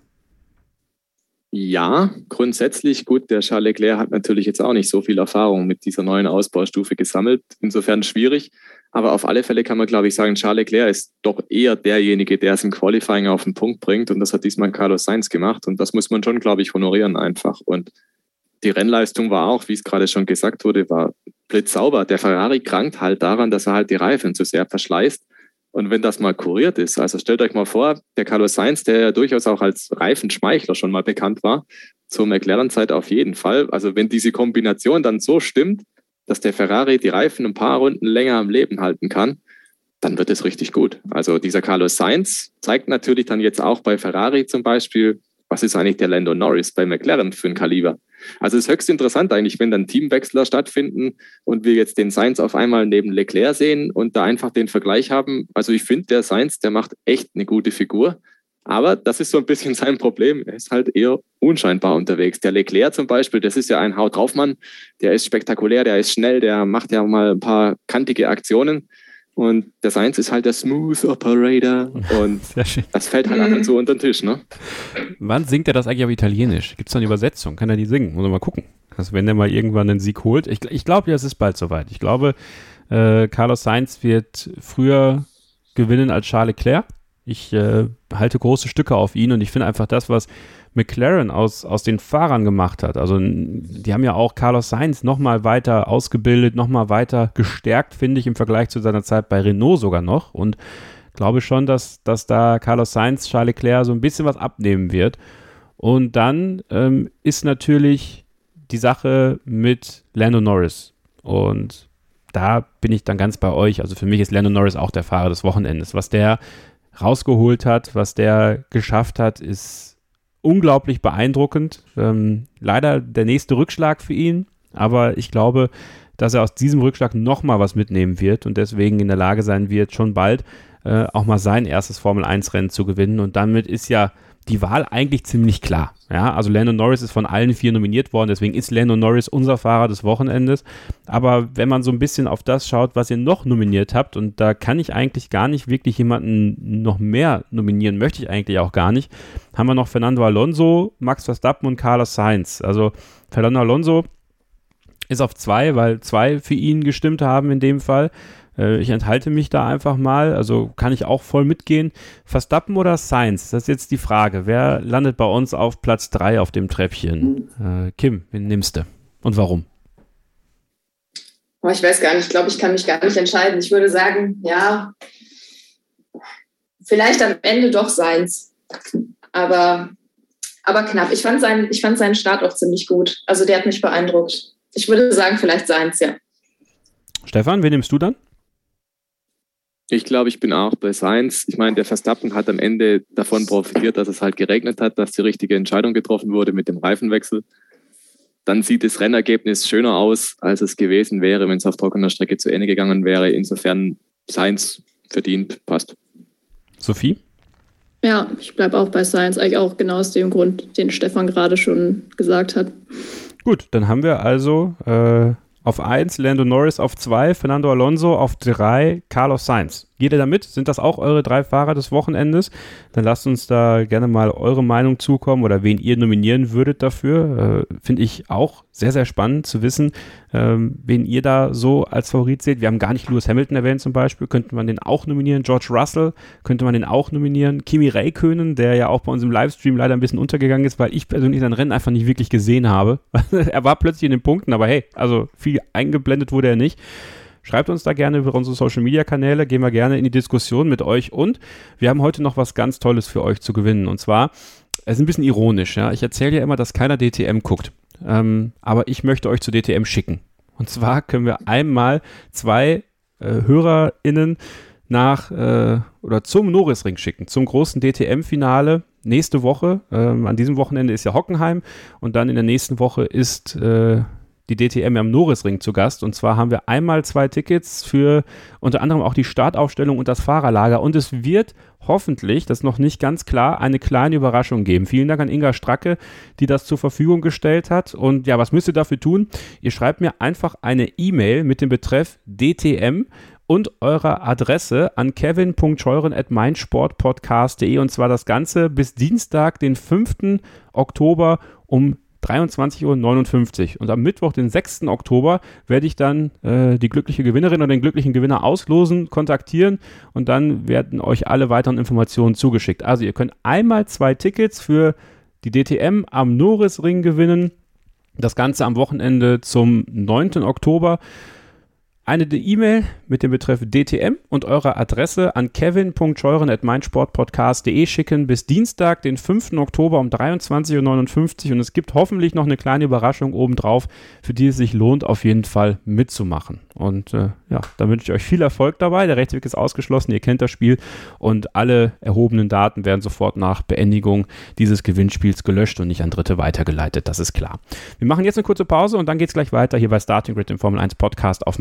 Ja, grundsätzlich gut. Der Charles Leclerc hat natürlich jetzt auch nicht so viel Erfahrung mit dieser neuen Ausbaustufe gesammelt. Insofern schwierig. Aber auf alle Fälle kann man, glaube ich, sagen, Charles Leclerc ist doch eher derjenige, der es im Qualifying auf den Punkt bringt. Und das hat diesmal Carlos Sainz gemacht. Und das muss man schon, glaube ich, honorieren einfach. Und die Rennleistung war auch, wie es gerade schon gesagt wurde, war blitzsauber. Der Ferrari krankt halt daran, dass er halt die Reifen zu sehr verschleißt. Und wenn das mal kuriert ist, also stellt euch mal vor, der Carlos Sainz, der ja durchaus auch als Reifenschmeichler schon mal bekannt war, zur McLaren-Zeit auf jeden Fall. Also wenn diese Kombination dann so stimmt, dass der Ferrari die Reifen ein paar Runden länger am Leben halten kann, dann wird es richtig gut. Also dieser Carlos Sainz zeigt natürlich dann jetzt auch bei Ferrari zum Beispiel, was ist eigentlich der Lando Norris bei McLaren für ein Kaliber. Also es ist höchst interessant eigentlich, wenn dann Teamwechsler stattfinden und wir jetzt den Sainz auf einmal neben Leclerc sehen und da einfach den Vergleich haben. Also ich finde, der Sainz, der macht echt eine gute Figur. Aber das ist so ein bisschen sein Problem. Er ist halt eher unscheinbar unterwegs. Der Leclerc zum Beispiel, das ist ja ein Haut draufmann. Der ist spektakulär, der ist schnell, der macht ja mal ein paar kantige Aktionen. Und der Sainz ist halt der Smooth Operator. Und das fällt halt einfach so unter den Tisch, ne? Wann singt er das eigentlich auf Italienisch? Gibt es da eine Übersetzung? Kann er die singen? Muss man mal gucken. Also wenn er mal irgendwann einen Sieg holt. Ich, ich glaube ja, es ist bald soweit. Ich glaube, äh, Carlos Sainz wird früher gewinnen als Charles Leclerc. Ich äh, halte große Stücke auf ihn und ich finde einfach das, was McLaren aus, aus den Fahrern gemacht hat. Also die haben ja auch Carlos Sainz nochmal weiter ausgebildet, nochmal weiter gestärkt, finde ich, im Vergleich zu seiner Zeit bei Renault sogar noch. Und glaube schon, dass, dass da Carlos Sainz, Charles Leclerc so ein bisschen was abnehmen wird. Und dann ähm, ist natürlich die Sache mit Lando Norris. Und da bin ich dann ganz bei euch. Also für mich ist Lando Norris auch der Fahrer des Wochenendes. Was der rausgeholt hat, was der geschafft hat, ist unglaublich beeindruckend. Ähm, leider der nächste Rückschlag für ihn, aber ich glaube, dass er aus diesem Rückschlag nochmal was mitnehmen wird und deswegen in der Lage sein wird, schon bald äh, auch mal sein erstes Formel-1-Rennen zu gewinnen. Und damit ist ja die Wahl eigentlich ziemlich klar. Ja, also Lando Norris ist von allen vier nominiert worden, deswegen ist Lando Norris unser Fahrer des Wochenendes. Aber wenn man so ein bisschen auf das schaut, was ihr noch nominiert habt, und da kann ich eigentlich gar nicht wirklich jemanden noch mehr nominieren, möchte ich eigentlich auch gar nicht, haben wir noch Fernando Alonso, Max Verstappen und Carlos Sainz. Also Fernando Alonso ist auf zwei, weil zwei für ihn gestimmt haben in dem Fall. Äh, ich enthalte mich da einfach mal, also kann ich auch voll mitgehen. Verstappen oder Sainz? Das ist jetzt die Frage. Wer landet bei uns auf Platz 3 auf dem Treppchen? Äh, Kim, wen nimmst du und warum? Oh, ich weiß gar nicht, ich glaube, ich kann mich gar nicht entscheiden. Ich würde sagen, ja, vielleicht am Ende doch Sainz. Aber, aber knapp. Ich fand, seinen, ich fand seinen Start auch ziemlich gut. Also der hat mich beeindruckt. Ich würde sagen, vielleicht Sainz, ja. Stefan, wen nimmst du dann? Ich glaube, ich bin auch bei Sainz. Ich meine, der Verstappen hat am Ende davon profitiert, dass es halt geregnet hat, dass die richtige Entscheidung getroffen wurde mit dem Reifenwechsel. dann sieht das Rennergebnis schöner aus, als es gewesen wäre, wenn es auf trockener Strecke zu Ende gegangen wäre. Insofern Science verdient, passt. Sophie? Ja, ich bleibe auch bei Science, eigentlich auch genau aus dem Grund, den Stefan gerade schon gesagt hat. Gut, dann haben wir also äh, auf 1 Lando Norris, auf 2 Fernando Alonso, auf 3 Carlos Sainz. Geht ihr damit? Sind das auch eure drei Fahrer des Wochenendes? Dann lasst uns da gerne mal eure Meinung zukommen oder wen ihr nominieren würdet dafür. Äh, Finde ich auch sehr, sehr spannend zu wissen, ähm, wen ihr da so als Favorit seht. Wir haben gar nicht Lewis Hamilton erwähnt zum Beispiel. Könnte man den auch nominieren? George Russell könnte man den auch nominieren? Kimi Räikkönen, der ja auch bei uns im Livestream leider ein bisschen untergegangen ist, weil ich persönlich sein Rennen einfach nicht wirklich gesehen habe. er war plötzlich in den Punkten, aber hey, also viel eingeblendet wurde er nicht. Schreibt uns da gerne über unsere Social Media Kanäle, gehen wir gerne in die Diskussion mit euch und wir haben heute noch was ganz Tolles für euch zu gewinnen und zwar, es ist ein bisschen ironisch, ja. Ich erzähle ja immer, dass keiner DTM guckt, ähm, aber ich möchte euch zu DTM schicken. Und zwar können wir einmal zwei äh, HörerInnen nach äh, oder zum Norrisring schicken, zum großen DTM-Finale nächste Woche. Ähm, an diesem Wochenende ist ja Hockenheim und dann in der nächsten Woche ist äh, die DTM am Norrisring zu Gast. Und zwar haben wir einmal zwei Tickets für unter anderem auch die Startaufstellung und das Fahrerlager. Und es wird hoffentlich, das ist noch nicht ganz klar, eine kleine Überraschung geben. Vielen Dank an Inga Stracke, die das zur Verfügung gestellt hat. Und ja, was müsst ihr dafür tun? Ihr schreibt mir einfach eine E-Mail mit dem Betreff DTM und eurer Adresse an kevin.scheuren.meinsportpodcast.de und zwar das Ganze bis Dienstag, den 5. Oktober um 23.59 Uhr. Und am Mittwoch, den 6. Oktober, werde ich dann äh, die glückliche Gewinnerin oder den glücklichen Gewinner auslosen, kontaktieren und dann werden euch alle weiteren Informationen zugeschickt. Also ihr könnt einmal zwei Tickets für die DTM am Norrisring gewinnen. Das Ganze am Wochenende zum 9. Oktober eine E-Mail mit dem Betreff DTM und eurer Adresse an kevin.scheuren.meinsportpodcast.de schicken bis Dienstag, den 5. Oktober um 23.59 Uhr und es gibt hoffentlich noch eine kleine Überraschung obendrauf, für die es sich lohnt, auf jeden Fall mitzumachen. Und äh, ja, da wünsche ich euch viel Erfolg dabei. Der Rechtsweg ist ausgeschlossen, ihr kennt das Spiel und alle erhobenen Daten werden sofort nach Beendigung dieses Gewinnspiels gelöscht und nicht an Dritte weitergeleitet, das ist klar. Wir machen jetzt eine kurze Pause und dann geht es gleich weiter hier bei Starting Grid im Formel 1 Podcast auf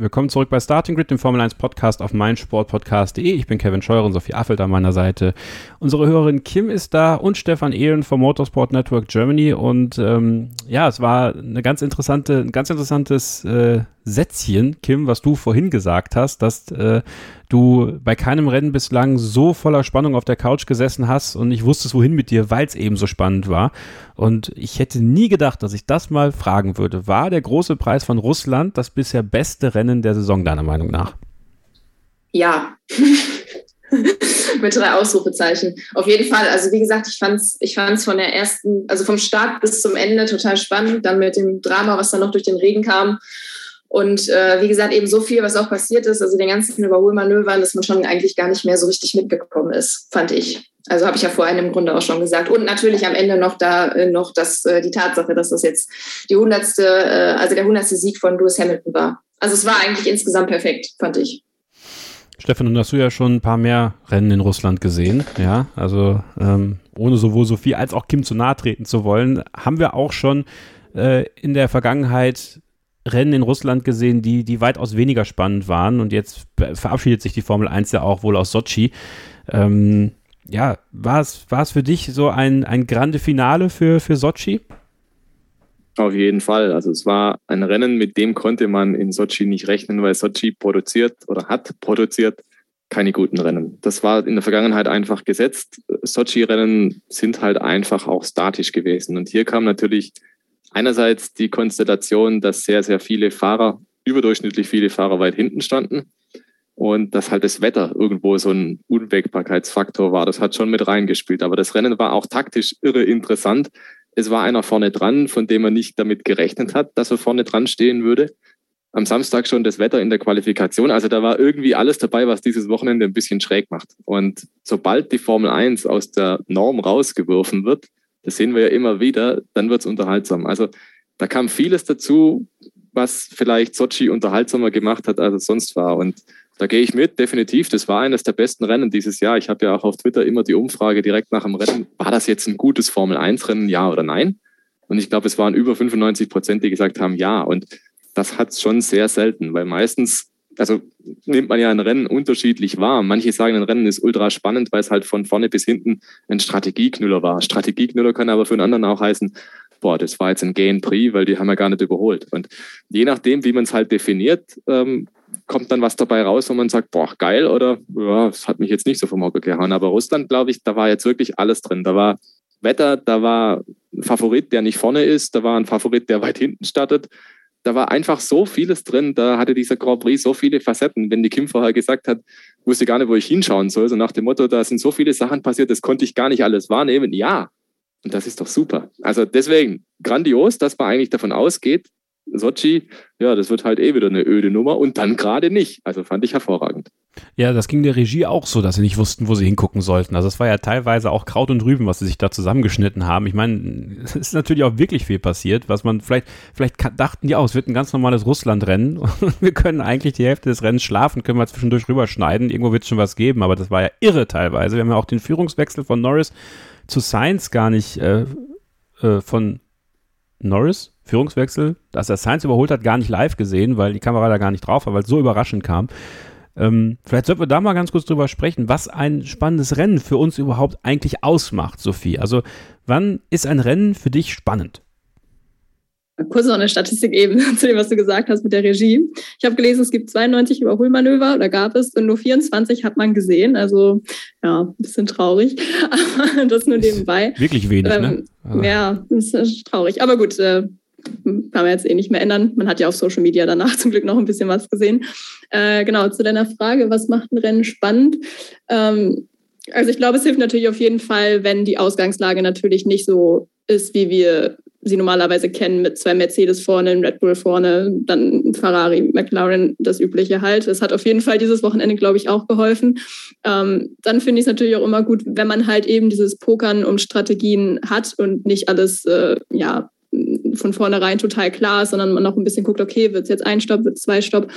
Willkommen zurück bei Starting Grid, dem Formel 1 Podcast auf meinsportpodcast.de. Ich bin Kevin Scheuren, Sophie Affelt an meiner Seite. Unsere Hörerin Kim ist da und Stefan Ehlen vom Motorsport Network Germany. Und ähm, ja, es war eine ganz interessante, ein ganz interessantes äh, Sätzchen, Kim, was du vorhin gesagt hast, dass äh, du bei keinem Rennen bislang so voller Spannung auf der Couch gesessen hast und nicht wusstest, wohin mit dir, weil es eben so spannend war. Und ich hätte nie gedacht, dass ich das mal fragen würde. War der große Preis von Russland das bisher beste Rennen der Saison, deiner Meinung nach? Ja. mit drei Ausrufezeichen. Auf jeden Fall. Also wie gesagt, ich fand's, ich fand's von der ersten, also vom Start bis zum Ende total spannend. Dann mit dem Drama, was dann noch durch den Regen kam. Und äh, wie gesagt, eben so viel, was auch passiert ist, also den ganzen Überholmanövern, dass man schon eigentlich gar nicht mehr so richtig mitgekommen ist, fand ich. Also habe ich ja vorhin im Grunde auch schon gesagt. Und natürlich am Ende noch da äh, noch das, äh, die Tatsache, dass das jetzt die hundertste, äh, also der hundertste Sieg von Lewis Hamilton war. Also es war eigentlich insgesamt perfekt, fand ich. Stefan, nun hast du ja schon ein paar mehr Rennen in Russland gesehen, ja, also ähm, ohne sowohl Sophie als auch Kim zu nahe treten zu wollen, haben wir auch schon äh, in der Vergangenheit Rennen in Russland gesehen, die, die weitaus weniger spannend waren. Und jetzt verabschiedet sich die Formel 1 ja auch wohl aus Sochi. Ähm, ja, war es, für dich so ein, ein grande Finale für, für Sochi? Auf jeden Fall. Also es war ein Rennen, mit dem konnte man in Sochi nicht rechnen, weil Sochi produziert oder hat produziert keine guten Rennen. Das war in der Vergangenheit einfach gesetzt. Sochi-Rennen sind halt einfach auch statisch gewesen. Und hier kam natürlich einerseits die Konstellation, dass sehr, sehr viele Fahrer, überdurchschnittlich viele Fahrer weit hinten standen und dass halt das Wetter irgendwo so ein Unwägbarkeitsfaktor war. Das hat schon mit reingespielt. Aber das Rennen war auch taktisch irre interessant. Es war einer vorne dran, von dem man nicht damit gerechnet hat, dass er vorne dran stehen würde. am Samstag schon das Wetter in der Qualifikation. Also da war irgendwie alles dabei, was dieses Wochenende ein bisschen schräg macht. Und sobald die Formel 1 aus der Norm rausgeworfen wird, das sehen wir ja immer wieder, dann wird es unterhaltsam. Also da kam vieles dazu, was vielleicht Sochi unterhaltsamer gemacht hat, als es sonst war. Und da gehe ich mit, definitiv. Das war eines der besten Rennen dieses Jahr. Ich habe ja auch auf Twitter immer die Umfrage direkt nach dem Rennen, war das jetzt ein gutes Formel-1-Rennen, ja oder nein? Und ich glaube, es waren über 95 Prozent, die gesagt haben, ja. Und das hat es schon sehr selten, weil meistens, also nimmt man ja ein Rennen unterschiedlich wahr. Manche sagen, ein Rennen ist ultra spannend, weil es halt von vorne bis hinten ein Strategieknüller war. Strategieknüller kann aber für einen anderen auch heißen, boah, das war jetzt ein Gain Prix, weil die haben ja gar nicht überholt. Und je nachdem, wie man es halt definiert, ähm, kommt dann was dabei raus, wo man sagt, boah, geil oder ja, das hat mich jetzt nicht so vom Hocker gehauen. Aber Russland, glaube ich, da war jetzt wirklich alles drin. Da war Wetter, da war ein Favorit, der nicht vorne ist, da war ein Favorit, der weit hinten startet. Da war einfach so vieles drin, da hatte dieser Grand Prix so viele Facetten. Wenn die Kim vorher gesagt hat, wusste gar nicht, wo ich hinschauen soll, so nach dem Motto, da sind so viele Sachen passiert, das konnte ich gar nicht alles wahrnehmen. Ja, und das ist doch super. Also deswegen grandios, dass man eigentlich davon ausgeht, Sochi, ja, das wird halt eh wieder eine öde Nummer und dann gerade nicht. Also fand ich hervorragend. Ja, das ging der Regie auch so, dass sie nicht wussten, wo sie hingucken sollten. Also es war ja teilweise auch Kraut und Rüben, was sie sich da zusammengeschnitten haben. Ich meine, es ist natürlich auch wirklich viel passiert, was man vielleicht, vielleicht dachten die auch, es wird ein ganz normales Russland-Rennen wir können eigentlich die Hälfte des Rennens schlafen, können wir zwischendurch rüberschneiden. Irgendwo wird es schon was geben, aber das war ja irre teilweise. Wir haben ja auch den Führungswechsel von Norris zu Sainz gar nicht äh, äh, von Norris, Führungswechsel, dass er Sainz überholt hat, gar nicht live gesehen, weil die Kamera da gar nicht drauf war, weil es so überraschend kam. Ähm, vielleicht sollten wir da mal ganz kurz drüber sprechen, was ein spannendes Rennen für uns überhaupt eigentlich ausmacht, Sophie. Also, wann ist ein Rennen für dich spannend? Kurz noch eine Statistik eben zu dem, was du gesagt hast mit der Regie. Ich habe gelesen, es gibt 92 Überholmanöver oder gab es und nur 24 hat man gesehen. Also ja, ein bisschen traurig, aber das nur nebenbei. Wirklich wenig, ne? ähm, ne? Also. Ja, das ist traurig. Aber gut, äh, kann man jetzt eh nicht mehr ändern. Man hat ja auf Social Media danach zum Glück noch ein bisschen was gesehen. Äh, genau, zu deiner Frage, was macht ein Rennen spannend? Ähm, also ich glaube, es hilft natürlich auf jeden Fall, wenn die Ausgangslage natürlich nicht so ist, wie wir sie normalerweise kennen, mit zwei Mercedes vorne, ein Red Bull vorne, dann Ferrari, McLaren, das übliche halt. Es hat auf jeden Fall dieses Wochenende, glaube ich, auch geholfen. Ähm, dann finde ich es natürlich auch immer gut, wenn man halt eben dieses Pokern um Strategien hat und nicht alles, äh, ja, von vornherein total klar ist, sondern man noch ein bisschen guckt, okay, wird es jetzt ein Stopp, wird es zwei Stopp.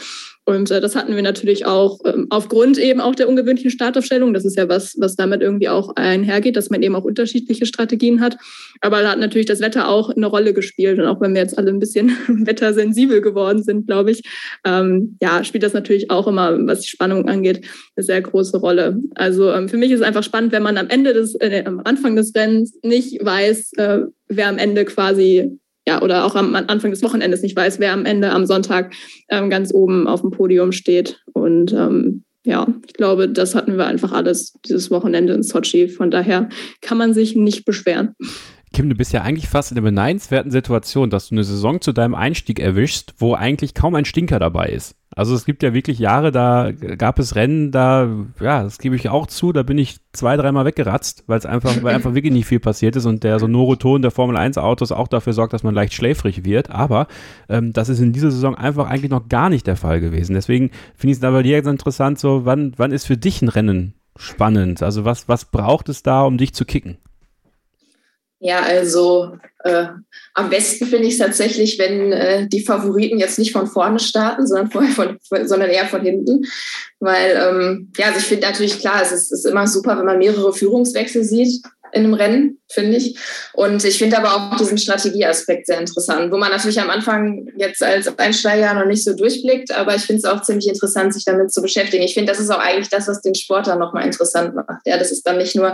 Und äh, das hatten wir natürlich auch ähm, aufgrund eben auch der ungewöhnlichen Startaufstellung. Das ist ja was, was damit irgendwie auch einhergeht, dass man eben auch unterschiedliche Strategien hat. Aber da hat natürlich das Wetter auch eine Rolle gespielt. Und auch wenn wir jetzt alle ein bisschen wettersensibel geworden sind, glaube ich, ähm, ja, spielt das natürlich auch immer, was die Spannung angeht, eine sehr große Rolle. Also ähm, für mich ist es einfach spannend, wenn man am Ende des, äh, am Anfang des Rennens nicht weiß, äh, wer am Ende quasi ja, oder auch am Anfang des Wochenendes nicht weiß, wer am Ende am Sonntag ähm, ganz oben auf dem Podium steht. Und ähm, ja, ich glaube, das hatten wir einfach alles dieses Wochenende in Sochi. Von daher kann man sich nicht beschweren. Kim, du bist ja eigentlich fast in der beneidenswerten Situation, dass du eine Saison zu deinem Einstieg erwischst, wo eigentlich kaum ein Stinker dabei ist. Also es gibt ja wirklich Jahre, da gab es Rennen, da, ja, das gebe ich auch zu, da bin ich zwei, dreimal weggeratzt, weil es einfach, weil einfach wirklich nicht viel passiert ist und der sonore Ton der Formel 1 Autos auch dafür sorgt, dass man leicht schläfrig wird. Aber ähm, das ist in dieser Saison einfach eigentlich noch gar nicht der Fall gewesen. Deswegen finde ich es dir jetzt interessant, so, wann, wann ist für dich ein Rennen spannend? Also was, was braucht es da, um dich zu kicken? Ja, also äh, am besten finde ich es tatsächlich, wenn äh, die Favoriten jetzt nicht von vorne starten, sondern, vorher von, sondern eher von hinten. Weil, ähm, ja, also ich finde natürlich klar, es ist, ist immer super, wenn man mehrere Führungswechsel sieht in einem Rennen, finde ich. Und ich finde aber auch diesen Strategieaspekt sehr interessant, wo man natürlich am Anfang jetzt als Einsteiger noch nicht so durchblickt, aber ich finde es auch ziemlich interessant, sich damit zu beschäftigen. Ich finde, das ist auch eigentlich das, was den Sport dann nochmal interessant macht. Ja, dass es dann nicht nur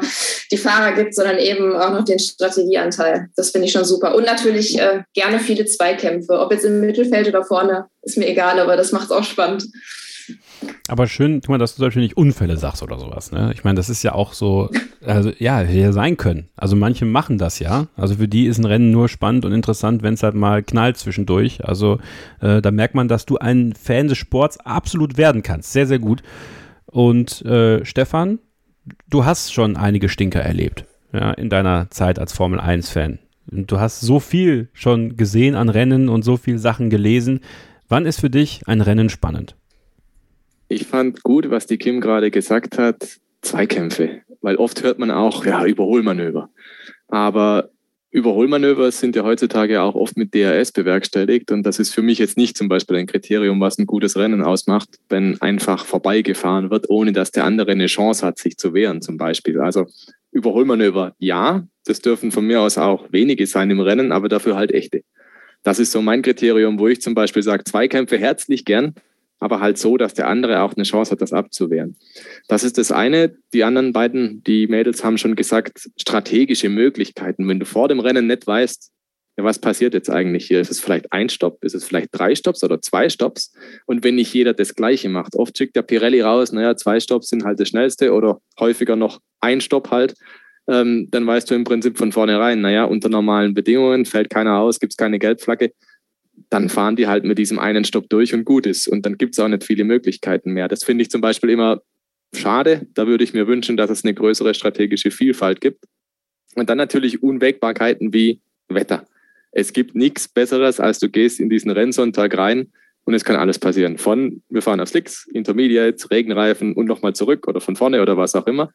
die Fahrer gibt, sondern eben auch noch den Strategieanteil. Das finde ich schon super. Und natürlich äh, gerne viele Zweikämpfe, ob jetzt im Mittelfeld oder vorne, ist mir egal, aber das macht es auch spannend. Aber schön, guck mal, dass du zum Beispiel nicht Unfälle sagst oder sowas. Ne? Ich meine, das ist ja auch so, also ja, hätte ja sein können. Also manche machen das ja. Also für die ist ein Rennen nur spannend und interessant, wenn es halt mal knallt zwischendurch. Also äh, da merkt man, dass du ein Fan des Sports absolut werden kannst. Sehr, sehr gut. Und äh, Stefan, du hast schon einige Stinker erlebt ja, in deiner Zeit als Formel 1-Fan. Du hast so viel schon gesehen an Rennen und so viele Sachen gelesen. Wann ist für dich ein Rennen spannend? Ich fand gut, was die Kim gerade gesagt hat, Zweikämpfe. Weil oft hört man auch, ja, Überholmanöver. Aber Überholmanöver sind ja heutzutage auch oft mit DRS bewerkstelligt und das ist für mich jetzt nicht zum Beispiel ein Kriterium, was ein gutes Rennen ausmacht, wenn einfach vorbeigefahren wird, ohne dass der andere eine Chance hat, sich zu wehren zum Beispiel. Also Überholmanöver, ja, das dürfen von mir aus auch wenige sein im Rennen, aber dafür halt echte. Das ist so mein Kriterium, wo ich zum Beispiel sage, Zweikämpfe herzlich gern, aber halt so, dass der andere auch eine Chance hat, das abzuwehren. Das ist das eine. Die anderen beiden, die Mädels haben schon gesagt, strategische Möglichkeiten. Wenn du vor dem Rennen nicht weißt, ja, was passiert jetzt eigentlich hier? Ist es vielleicht ein Stopp? Ist es vielleicht drei Stopps oder zwei Stopps? Und wenn nicht jeder das Gleiche macht, oft schickt der Pirelli raus, naja, zwei Stopps sind halt das Schnellste oder häufiger noch ein Stopp halt, ähm, dann weißt du im Prinzip von vornherein, naja, unter normalen Bedingungen fällt keiner aus, gibt es keine Gelbflagge dann fahren die halt mit diesem einen Stopp durch und gut ist. Und dann gibt es auch nicht viele Möglichkeiten mehr. Das finde ich zum Beispiel immer schade. Da würde ich mir wünschen, dass es eine größere strategische Vielfalt gibt. Und dann natürlich Unwägbarkeiten wie Wetter. Es gibt nichts Besseres, als du gehst in diesen Rennsonntag rein und es kann alles passieren. Von wir fahren auf Slicks, Intermediates, Regenreifen und nochmal zurück oder von vorne oder was auch immer.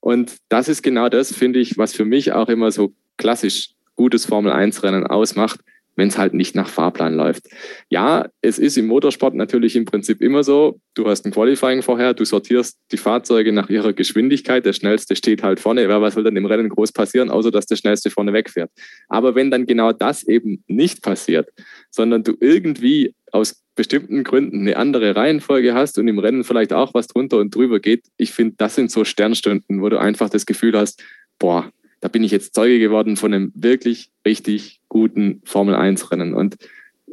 Und das ist genau das, finde ich, was für mich auch immer so klassisch gutes Formel-1-Rennen ausmacht wenn es halt nicht nach Fahrplan läuft. Ja, es ist im Motorsport natürlich im Prinzip immer so, du hast ein Qualifying vorher, du sortierst die Fahrzeuge nach ihrer Geschwindigkeit, der schnellste steht halt vorne, ja, was soll dann im Rennen groß passieren, außer dass der schnellste vorne wegfährt. Aber wenn dann genau das eben nicht passiert, sondern du irgendwie aus bestimmten Gründen eine andere Reihenfolge hast und im Rennen vielleicht auch was drunter und drüber geht, ich finde, das sind so Sternstunden, wo du einfach das Gefühl hast, boah, da bin ich jetzt Zeuge geworden von einem wirklich richtig guten Formel-1-Rennen. Und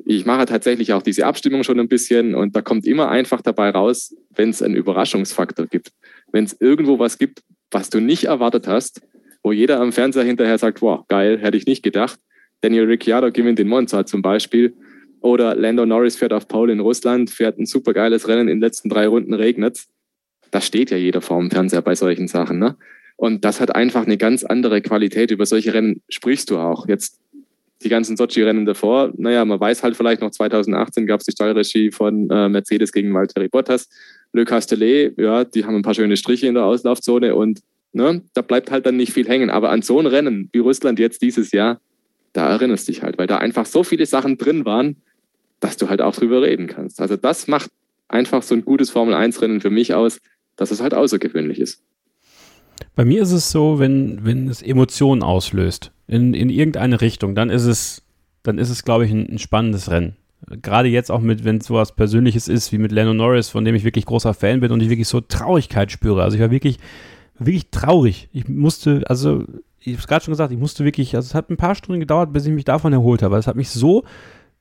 ich mache tatsächlich auch diese Abstimmung schon ein bisschen und da kommt immer einfach dabei raus, wenn es einen Überraschungsfaktor gibt. Wenn es irgendwo was gibt, was du nicht erwartet hast, wo jeder am Fernseher hinterher sagt, wow, geil, hätte ich nicht gedacht. Daniel Ricciardo gewinnt den Monza zum Beispiel. Oder Lando Norris fährt auf Pole in Russland, fährt ein super geiles Rennen, in den letzten drei Runden regnet Da steht ja jeder vor dem Fernseher bei solchen Sachen. Ne? Und das hat einfach eine ganz andere Qualität. Über solche Rennen sprichst du auch. Jetzt die ganzen Sochi-Rennen davor, naja, man weiß halt vielleicht noch 2018 gab es die Stallregie von äh, Mercedes gegen Valtteri Bottas. Le Castellet, ja, die haben ein paar schöne Striche in der Auslaufzone und ne, da bleibt halt dann nicht viel hängen. Aber an so ein Rennen wie Russland jetzt dieses Jahr, da erinnerst du dich halt, weil da einfach so viele Sachen drin waren, dass du halt auch drüber reden kannst. Also das macht einfach so ein gutes Formel-1-Rennen für mich aus, dass es halt außergewöhnlich ist. Bei mir ist es so, wenn, wenn es Emotionen auslöst, in, in irgendeine Richtung, dann ist es, dann ist es, glaube ich, ein, ein spannendes Rennen. Gerade jetzt auch mit, wenn es sowas Persönliches ist, wie mit Lando Norris, von dem ich wirklich großer Fan bin und ich wirklich so Traurigkeit spüre. Also ich war wirklich, wirklich traurig. Ich musste, also, ich habe es gerade schon gesagt, ich musste wirklich, also es hat ein paar Stunden gedauert, bis ich mich davon erholt habe. Es hat mich so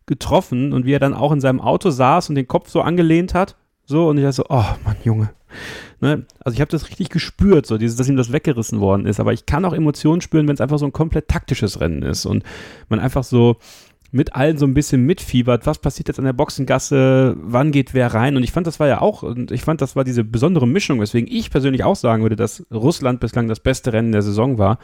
getroffen und wie er dann auch in seinem Auto saß und den Kopf so angelehnt hat, so, und ich dachte so, oh Mann, Junge, Ne? Also ich habe das richtig gespürt, so dieses, dass ihm das weggerissen worden ist. Aber ich kann auch Emotionen spüren, wenn es einfach so ein komplett taktisches Rennen ist und man einfach so mit allen so ein bisschen mitfiebert, was passiert jetzt an der Boxengasse, wann geht wer rein. Und ich fand, das war ja auch, und ich fand, das war diese besondere Mischung, weswegen ich persönlich auch sagen würde, dass Russland bislang das beste Rennen der Saison war,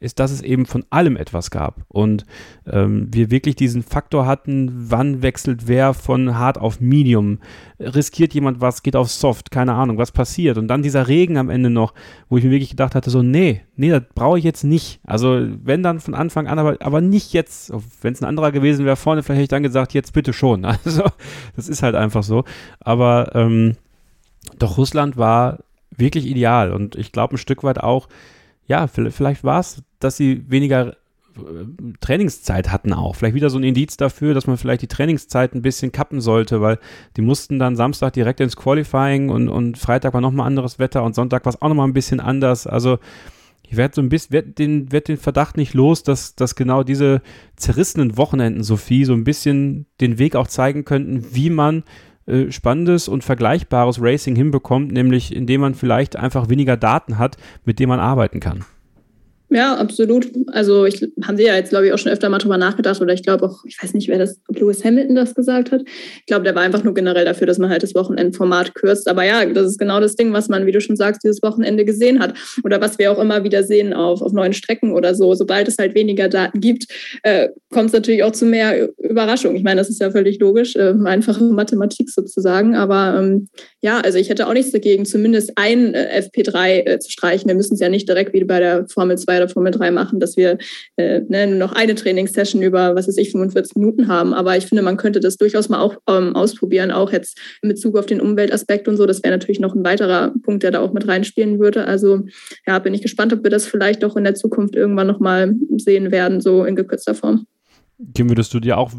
ist, dass es eben von allem etwas gab. Und ähm, wir wirklich diesen Faktor hatten, wann wechselt wer von hart auf Medium, riskiert jemand was, geht auf Soft, keine Ahnung, was passiert. Und dann dieser Regen am Ende noch, wo ich mir wirklich gedacht hatte, so, nee, nee, das brauche ich jetzt nicht. Also wenn dann von Anfang an, aber, aber nicht jetzt. Wenn es ein anderer gewesen wäre vorne, vielleicht hätte ich dann gesagt, jetzt bitte schon. Also das ist halt einfach so. Aber ähm, doch Russland war wirklich ideal und ich glaube ein Stück weit auch, ja, vielleicht war es, dass sie weniger äh, Trainingszeit hatten auch. Vielleicht wieder so ein Indiz dafür, dass man vielleicht die Trainingszeit ein bisschen kappen sollte, weil die mussten dann Samstag direkt ins Qualifying und, und Freitag war nochmal anderes Wetter und Sonntag war es auch nochmal ein bisschen anders. Also ich werde so ein bisschen, werd den, werd den Verdacht nicht los, dass, dass genau diese zerrissenen Wochenenden, Sophie, so ein bisschen den Weg auch zeigen könnten, wie man äh, spannendes und vergleichbares Racing hinbekommt, nämlich indem man vielleicht einfach weniger Daten hat, mit denen man arbeiten kann. Ja, absolut. Also ich haben Sie ja jetzt, glaube ich, auch schon öfter mal drüber nachgedacht oder ich glaube auch, ich weiß nicht, wer das, ob Lewis Hamilton das gesagt hat. Ich glaube, der war einfach nur generell dafür, dass man halt das Wochenendformat kürzt. Aber ja, das ist genau das Ding, was man, wie du schon sagst, dieses Wochenende gesehen hat oder was wir auch immer wieder sehen auf, auf neuen Strecken oder so. Sobald es halt weniger Daten gibt, äh, kommt es natürlich auch zu mehr Überraschung. Ich meine, das ist ja völlig logisch, äh, einfache Mathematik sozusagen. Aber ähm, ja, also ich hätte auch nichts dagegen, zumindest ein äh, FP3 äh, zu streichen. Wir müssen es ja nicht direkt wie bei der Formel 2 oder Formel 3 machen, dass wir äh, ne, nur noch eine Trainingssession über, was weiß ich, 45 Minuten haben. Aber ich finde, man könnte das durchaus mal auch ähm, ausprobieren, auch jetzt in Bezug auf den Umweltaspekt und so. Das wäre natürlich noch ein weiterer Punkt, der da auch mit reinspielen würde. Also ja, bin ich gespannt, ob wir das vielleicht auch in der Zukunft irgendwann nochmal sehen werden, so in gekürzter Form. Kim, würdest du dir auch,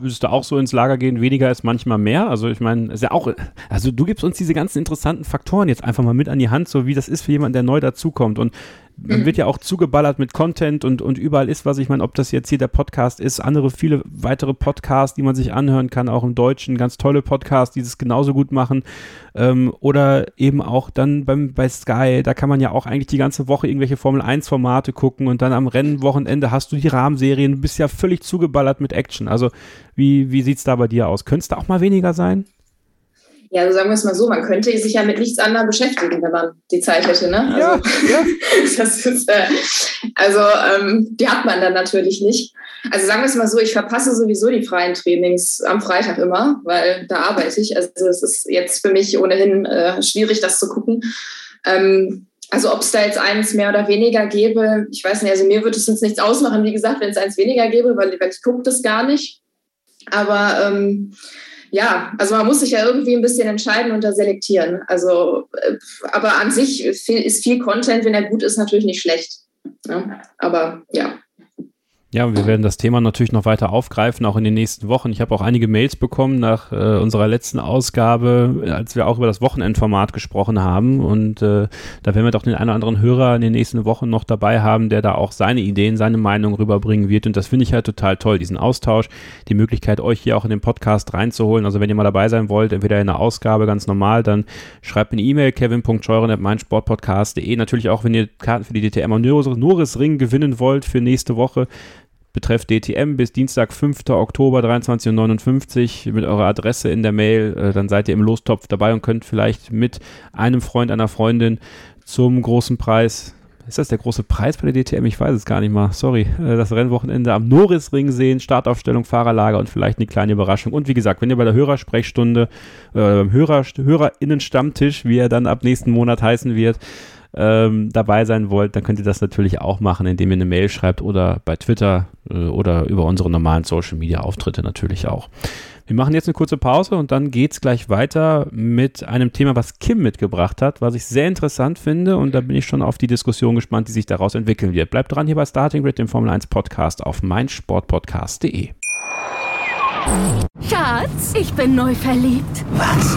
würdest du auch so ins Lager gehen, weniger ist manchmal mehr? Also ich meine, ist ja auch, also du gibst uns diese ganzen interessanten Faktoren jetzt einfach mal mit an die Hand, so wie das ist für jemanden, der neu dazukommt. Und man wird ja auch zugeballert mit Content und, und überall ist was. Ich meine, ob das jetzt hier der Podcast ist, andere viele weitere Podcasts, die man sich anhören kann, auch im Deutschen, ganz tolle Podcasts, die das genauso gut machen. Ähm, oder eben auch dann beim, bei Sky, da kann man ja auch eigentlich die ganze Woche irgendwelche Formel-1-Formate gucken und dann am Rennwochenende hast du die Rahmenserien, du bist ja völlig zugeballert mit Action. Also wie, wie sieht es da bei dir aus? Könnte es da auch mal weniger sein? Ja, also sagen wir es mal so, man könnte sich ja mit nichts anderem beschäftigen, wenn man die Zeit hätte. Ne? Also, ja, ja. das ist, äh, also ähm, die hat man dann natürlich nicht. Also sagen wir es mal so, ich verpasse sowieso die freien Trainings am Freitag immer, weil da arbeite ich. Also es ist jetzt für mich ohnehin äh, schwierig, das zu gucken. Ähm, also ob es da jetzt eins mehr oder weniger gäbe, ich weiß nicht, also mir würde es jetzt nichts ausmachen, wie gesagt, wenn es eins weniger gäbe, weil, weil ich gucke das gar nicht. Aber ähm, ja, also man muss sich ja irgendwie ein bisschen entscheiden und da selektieren. Also, äh, aber an sich ist viel Content, wenn er gut ist, natürlich nicht schlecht. Ne? aber ja. Ja, wir werden das Thema natürlich noch weiter aufgreifen, auch in den nächsten Wochen. Ich habe auch einige Mails bekommen nach äh, unserer letzten Ausgabe, als wir auch über das Wochenendformat gesprochen haben. Und äh, da werden wir doch den einen oder anderen Hörer in den nächsten Wochen noch dabei haben, der da auch seine Ideen, seine Meinung rüberbringen wird. Und das finde ich halt total toll, diesen Austausch, die Möglichkeit, euch hier auch in den Podcast reinzuholen. Also wenn ihr mal dabei sein wollt, entweder in der Ausgabe ganz normal, dann schreibt eine E-Mail, kevin.scheuren.meinsportpodcast.de. Natürlich auch, wenn ihr Karten für die DTM und Norris Ring gewinnen wollt für nächste Woche betreff DTM bis Dienstag, 5. Oktober 23.59 Uhr mit eurer Adresse in der Mail. Äh, dann seid ihr im Lostopf dabei und könnt vielleicht mit einem Freund, einer Freundin zum großen Preis ist das der große Preis bei der DTM? Ich weiß es gar nicht mal. Sorry. Äh, das Rennwochenende am Norrisring sehen, Startaufstellung, Fahrerlager und vielleicht eine kleine Überraschung. Und wie gesagt, wenn ihr bei der Hörersprechstunde äh, beim Hörer, HörerInnen-Stammtisch, wie er dann ab nächsten Monat heißen wird, ähm, dabei sein wollt, dann könnt ihr das natürlich auch machen, indem ihr eine Mail schreibt oder bei Twitter äh, oder über unsere normalen Social Media Auftritte natürlich auch. Wir machen jetzt eine kurze Pause und dann geht es gleich weiter mit einem Thema, was Kim mitgebracht hat, was ich sehr interessant finde und da bin ich schon auf die Diskussion gespannt, die sich daraus entwickeln wird. Bleibt dran hier bei Starting Grid, dem Formel 1 Podcast auf meinsportpodcast.de. Schatz, ich bin neu verliebt. Was?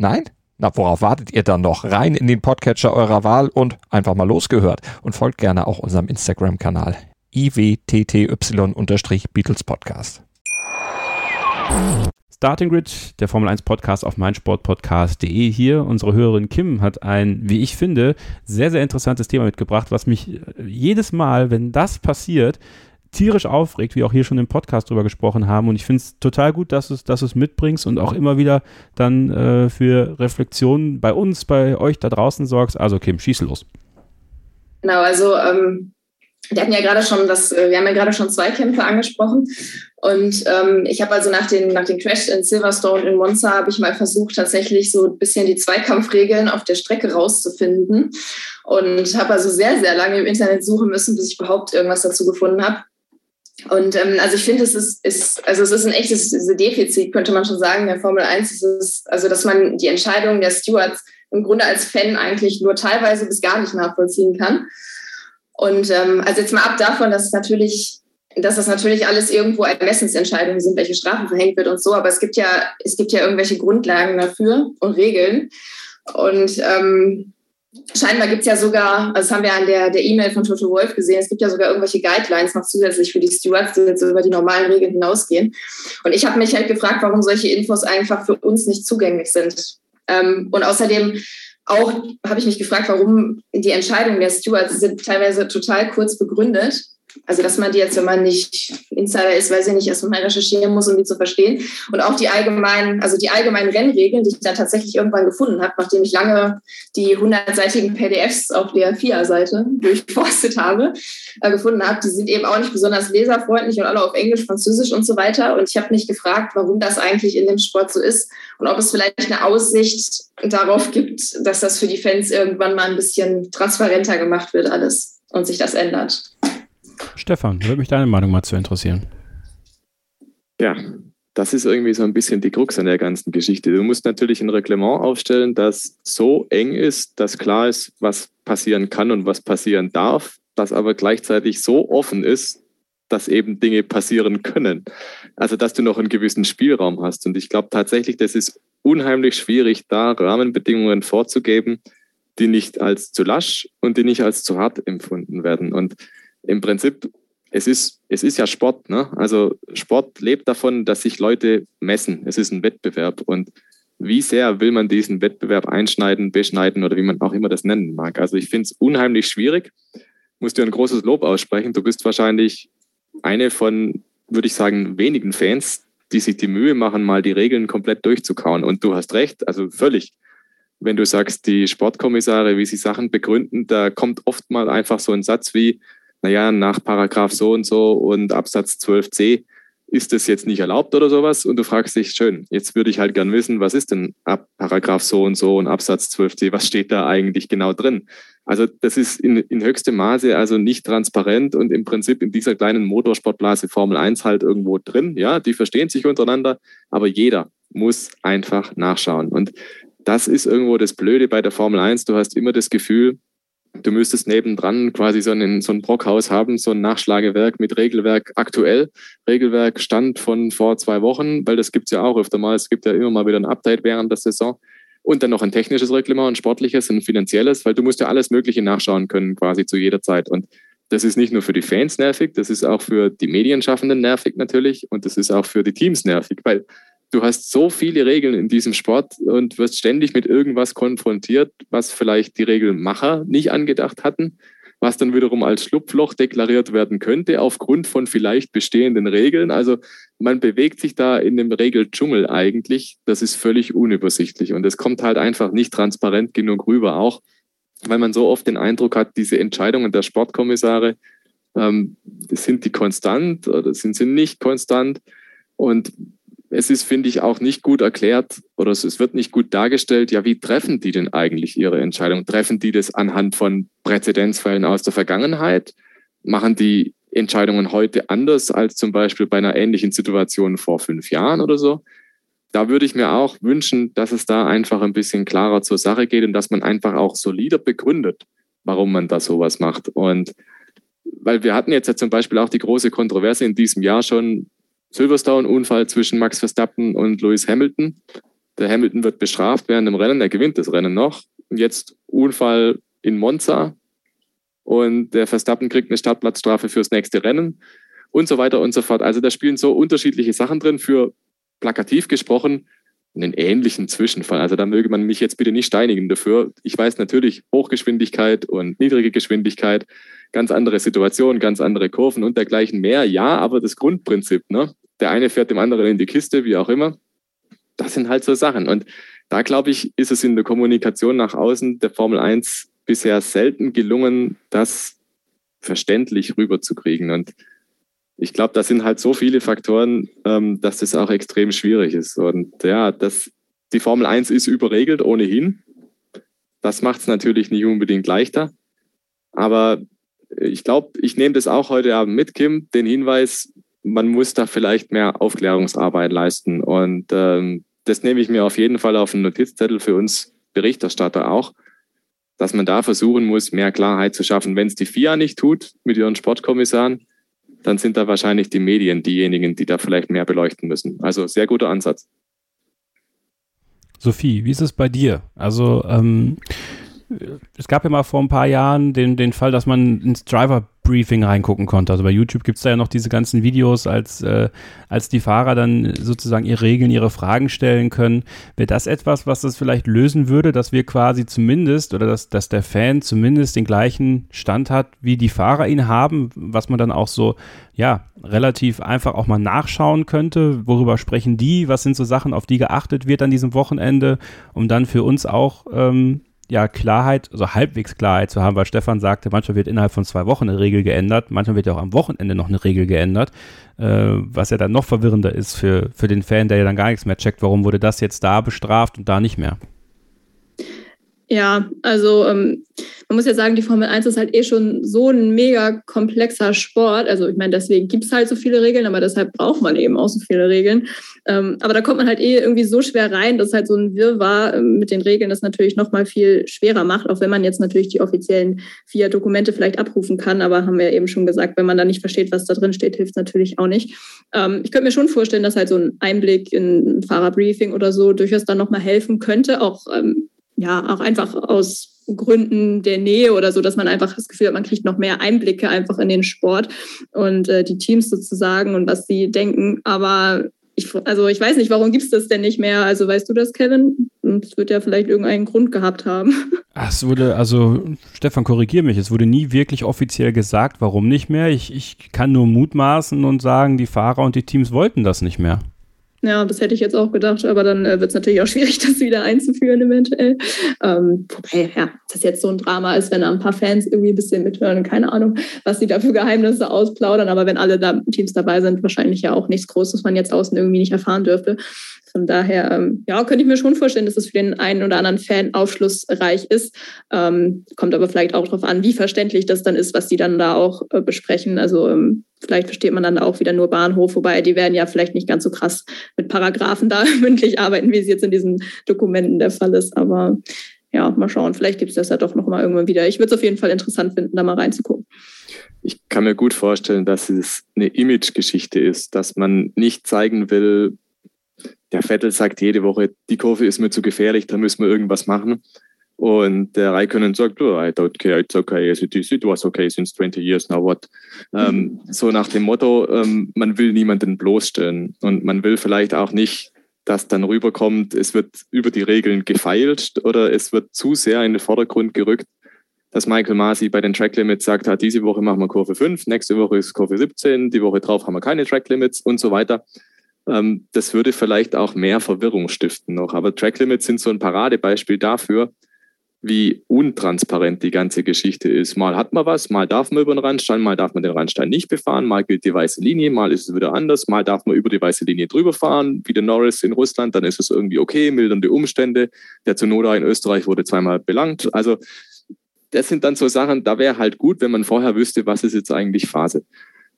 Nein? Na, worauf wartet ihr dann noch? Rein in den Podcatcher eurer Wahl und einfach mal losgehört. Und folgt gerne auch unserem Instagram-Kanal iwtty-Beatles Podcast. Starting Grid, der Formel 1 Podcast auf meinsportpodcast.de hier. Unsere Hörerin Kim hat ein, wie ich finde, sehr, sehr interessantes Thema mitgebracht, was mich jedes Mal, wenn das passiert, tierisch aufregt, wie auch hier schon im Podcast drüber gesprochen haben. Und ich finde es total gut, dass du es dass mitbringst und auch immer wieder dann äh, für Reflexionen bei uns, bei euch da draußen sorgst. Also Kim, schieß los. Genau, also ähm, wir hatten ja gerade schon das, äh, wir haben ja gerade schon Zweikämpfe angesprochen. Und ähm, ich habe also nach den, nach den Crash in Silverstone in Monza habe ich mal versucht, tatsächlich so ein bisschen die Zweikampfregeln auf der Strecke rauszufinden. Und habe also sehr, sehr lange im Internet suchen müssen, bis ich überhaupt irgendwas dazu gefunden habe. Und ähm, also ich finde, es ist, ist, also es ist ein echtes Defizit, könnte man schon sagen, der Formel 1. Es ist, also dass man die Entscheidung der Stewards im Grunde als Fan eigentlich nur teilweise bis gar nicht nachvollziehen kann. Und ähm, also jetzt mal ab davon, dass es natürlich, dass das natürlich alles irgendwo Ermessensentscheidungen sind, welche Strafe verhängt wird und so, aber es gibt ja, es gibt ja irgendwelche Grundlagen dafür und Regeln. Und ähm, scheinbar gibt es ja sogar, also das haben wir an der E-Mail von Toto Wolf gesehen, es gibt ja sogar irgendwelche Guidelines noch zusätzlich für die Stewards, die jetzt über die normalen Regeln hinausgehen. Und ich habe mich halt gefragt, warum solche Infos einfach für uns nicht zugänglich sind. Ähm, und außerdem auch habe ich mich gefragt, warum die Entscheidungen der Stewards sind teilweise total kurz begründet. Also, dass man die jetzt, wenn man nicht Insider ist, weiß ich nicht, erst mal recherchieren muss, um die zu verstehen. Und auch die allgemeinen, also die allgemeinen Rennregeln, die ich dann tatsächlich irgendwann gefunden habe, nachdem ich lange die 100-seitigen PDFs auf der FIA-Seite durchforstet habe, äh, gefunden habe, die sind eben auch nicht besonders leserfreundlich und alle auf Englisch, Französisch und so weiter. Und ich habe mich gefragt, warum das eigentlich in dem Sport so ist und ob es vielleicht eine Aussicht darauf gibt, dass das für die Fans irgendwann mal ein bisschen transparenter gemacht wird alles und sich das ändert. Stefan, würde mich deine Meinung mal zu interessieren. Ja, das ist irgendwie so ein bisschen die Krux an der ganzen Geschichte. Du musst natürlich ein Reglement aufstellen, das so eng ist, dass klar ist, was passieren kann und was passieren darf, das aber gleichzeitig so offen ist, dass eben Dinge passieren können. Also, dass du noch einen gewissen Spielraum hast. Und ich glaube tatsächlich, das ist unheimlich schwierig, da Rahmenbedingungen vorzugeben, die nicht als zu lasch und die nicht als zu hart empfunden werden. Und im Prinzip, es ist, es ist ja Sport. Ne? Also Sport lebt davon, dass sich Leute messen. Es ist ein Wettbewerb. Und wie sehr will man diesen Wettbewerb einschneiden, beschneiden oder wie man auch immer das nennen mag. Also ich finde es unheimlich schwierig. Muss dir ein großes Lob aussprechen. Du bist wahrscheinlich eine von, würde ich sagen, wenigen Fans, die sich die Mühe machen, mal die Regeln komplett durchzukauen. Und du hast recht, also völlig. Wenn du sagst, die Sportkommissare, wie sie Sachen begründen, da kommt oft mal einfach so ein Satz wie, naja, nach Paragraph so und so und Absatz 12c ist das jetzt nicht erlaubt oder sowas? Und du fragst dich, schön, jetzt würde ich halt gern wissen, was ist denn ab Paragraph so und so und Absatz 12c, was steht da eigentlich genau drin? Also das ist in, in höchstem Maße also nicht transparent und im Prinzip in dieser kleinen Motorsportblase Formel 1 halt irgendwo drin. Ja, die verstehen sich untereinander, aber jeder muss einfach nachschauen. Und das ist irgendwo das Blöde bei der Formel 1. Du hast immer das Gefühl, Du müsstest nebendran quasi so, einen, so ein Brockhaus haben, so ein Nachschlagewerk mit Regelwerk aktuell. Regelwerk stand von vor zwei Wochen, weil das gibt es ja auch öfter mal. Es gibt ja immer mal wieder ein Update während der Saison. Und dann noch ein technisches Reglement, ein sportliches, ein finanzielles, weil du musst ja alles Mögliche nachschauen können, quasi zu jeder Zeit. Und das ist nicht nur für die Fans nervig, das ist auch für die Medienschaffenden nervig natürlich und das ist auch für die Teams nervig, weil du hast so viele Regeln in diesem Sport und wirst ständig mit irgendwas konfrontiert, was vielleicht die Regelmacher nicht angedacht hatten, was dann wiederum als Schlupfloch deklariert werden könnte aufgrund von vielleicht bestehenden Regeln. Also man bewegt sich da in dem Regeldschungel eigentlich. Das ist völlig unübersichtlich und es kommt halt einfach nicht transparent genug rüber, auch weil man so oft den Eindruck hat, diese Entscheidungen der Sportkommissare, ähm, sind die konstant oder sind sie nicht konstant? Und es ist, finde ich, auch nicht gut erklärt oder es wird nicht gut dargestellt, ja, wie treffen die denn eigentlich ihre Entscheidung? Treffen die das anhand von Präzedenzfällen aus der Vergangenheit? Machen die Entscheidungen heute anders als zum Beispiel bei einer ähnlichen Situation vor fünf Jahren oder so? Da würde ich mir auch wünschen, dass es da einfach ein bisschen klarer zur Sache geht und dass man einfach auch solider begründet, warum man da sowas macht. Und weil wir hatten jetzt ja zum Beispiel auch die große Kontroverse in diesem Jahr schon Silverstone-Unfall zwischen Max Verstappen und Lewis Hamilton. Der Hamilton wird bestraft während dem Rennen, er gewinnt das Rennen noch. Und jetzt Unfall in Monza und der Verstappen kriegt eine Startplatzstrafe fürs nächste Rennen und so weiter und so fort. Also da spielen so unterschiedliche Sachen drin für plakativ gesprochen einen ähnlichen Zwischenfall. Also da möge man mich jetzt bitte nicht steinigen dafür. Ich weiß natürlich Hochgeschwindigkeit und niedrige Geschwindigkeit, ganz andere Situationen, ganz andere Kurven und dergleichen mehr. Ja, aber das Grundprinzip, ne? Der eine fährt dem anderen in die Kiste, wie auch immer. Das sind halt so Sachen. Und da glaube ich, ist es in der Kommunikation nach außen der Formel 1 bisher selten gelungen, das verständlich rüberzukriegen. Und ich glaube, da sind halt so viele Faktoren, ähm, dass das auch extrem schwierig ist. Und ja, das, die Formel 1 ist überregelt ohnehin. Das macht es natürlich nicht unbedingt leichter. Aber ich glaube, ich nehme das auch heute Abend mit, Kim, den Hinweis, man muss da vielleicht mehr Aufklärungsarbeit leisten. Und ähm, das nehme ich mir auf jeden Fall auf einen Notizzettel für uns Berichterstatter auch, dass man da versuchen muss, mehr Klarheit zu schaffen. Wenn es die FIA nicht tut mit ihren Sportkommissaren, dann sind da wahrscheinlich die Medien diejenigen, die da vielleicht mehr beleuchten müssen. Also sehr guter Ansatz. Sophie, wie ist es bei dir? Also ähm, es gab ja mal vor ein paar Jahren den, den Fall, dass man ins Driver-Briefing reingucken konnte. Also bei YouTube gibt es da ja noch diese ganzen Videos, als, äh, als die Fahrer dann sozusagen ihre Regeln, ihre Fragen stellen können. Wäre das etwas, was das vielleicht lösen würde, dass wir quasi zumindest oder dass, dass der Fan zumindest den gleichen Stand hat, wie die Fahrer ihn haben, was man dann auch so, ja, relativ einfach auch mal nachschauen könnte. Worüber sprechen die? Was sind so Sachen, auf die geachtet wird an diesem Wochenende, um dann für uns auch ähm, ja Klarheit, also halbwegs Klarheit zu haben, weil Stefan sagte, manchmal wird innerhalb von zwei Wochen eine Regel geändert, manchmal wird ja auch am Wochenende noch eine Regel geändert, äh, was ja dann noch verwirrender ist für, für den Fan, der ja dann gar nichts mehr checkt, warum wurde das jetzt da bestraft und da nicht mehr. Ja, also ähm, man muss ja sagen, die Formel 1 ist halt eh schon so ein mega komplexer Sport. Also ich meine, deswegen gibt es halt so viele Regeln, aber deshalb braucht man eben auch so viele Regeln. Ähm, aber da kommt man halt eh irgendwie so schwer rein, dass halt so ein Wirrwarr ähm, mit den Regeln das natürlich nochmal viel schwerer macht, auch wenn man jetzt natürlich die offiziellen vier Dokumente vielleicht abrufen kann. Aber haben wir eben schon gesagt, wenn man da nicht versteht, was da drin steht, hilft es natürlich auch nicht. Ähm, ich könnte mir schon vorstellen, dass halt so ein Einblick in ein Fahrerbriefing oder so durchaus dann nochmal helfen könnte, auch ähm, ja, auch einfach aus Gründen der Nähe oder so, dass man einfach das Gefühl hat, man kriegt noch mehr Einblicke einfach in den Sport und äh, die Teams sozusagen und was sie denken. Aber ich, also ich weiß nicht, warum gibt es das denn nicht mehr? Also weißt du das, Kevin? Es wird ja vielleicht irgendeinen Grund gehabt haben. Es wurde, also Stefan, korrigier mich, es wurde nie wirklich offiziell gesagt, warum nicht mehr. Ich, ich kann nur mutmaßen und sagen, die Fahrer und die Teams wollten das nicht mehr. Ja, das hätte ich jetzt auch gedacht, aber dann äh, wird es natürlich auch schwierig, das wieder einzuführen eventuell. Ähm, wobei, ja, das jetzt so ein Drama ist, wenn da ein paar Fans irgendwie ein bisschen mithören, keine Ahnung, was sie da für Geheimnisse ausplaudern, aber wenn alle da Teams dabei sind, wahrscheinlich ja auch nichts Großes, was man jetzt außen irgendwie nicht erfahren dürfte. Von daher, ähm, ja, könnte ich mir schon vorstellen, dass es für den einen oder anderen Fan aufschlussreich ist. Ähm, kommt aber vielleicht auch darauf an, wie verständlich das dann ist, was die dann da auch äh, besprechen. Also ähm, vielleicht versteht man dann auch wieder nur Bahnhof, wobei die werden ja vielleicht nicht ganz so krass mit Paragraphen da mündlich arbeiten, wie es jetzt in diesen Dokumenten der Fall ist. Aber ja, mal schauen, vielleicht gibt es das ja doch noch mal irgendwann wieder. Ich würde es auf jeden Fall interessant finden, da mal reinzugucken. Ich kann mir gut vorstellen, dass es eine Image-Geschichte ist, dass man nicht zeigen will, der Vettel sagt jede Woche, die Kurve ist mir zu gefährlich, da müssen wir irgendwas machen. Und der Raikkonen sagt, oh, I don't care, it's okay, it, it was okay since 20 years, now what? Ähm, so nach dem Motto, ähm, man will niemanden bloßstellen und man will vielleicht auch nicht, dass dann rüberkommt, es wird über die Regeln gefeilt oder es wird zu sehr in den Vordergrund gerückt, dass Michael Masi bei den Track Limits sagt, ah, diese Woche machen wir Kurve 5, nächste Woche ist Kurve 17, die Woche drauf haben wir keine Track Limits und so weiter. Ähm, das würde vielleicht auch mehr Verwirrung stiften noch. Aber Track Limits sind so ein Paradebeispiel dafür, wie untransparent die ganze Geschichte ist. Mal hat man was, mal darf man über den Randstein, mal darf man den Randstein nicht befahren, mal gilt die weiße Linie, mal ist es wieder anders, mal darf man über die weiße Linie drüber fahren, wie der Norris in Russland, dann ist es irgendwie okay, mildernde Umstände. Der Zunoda in Österreich wurde zweimal belangt. Also das sind dann so Sachen, da wäre halt gut, wenn man vorher wüsste, was ist jetzt eigentlich Phase.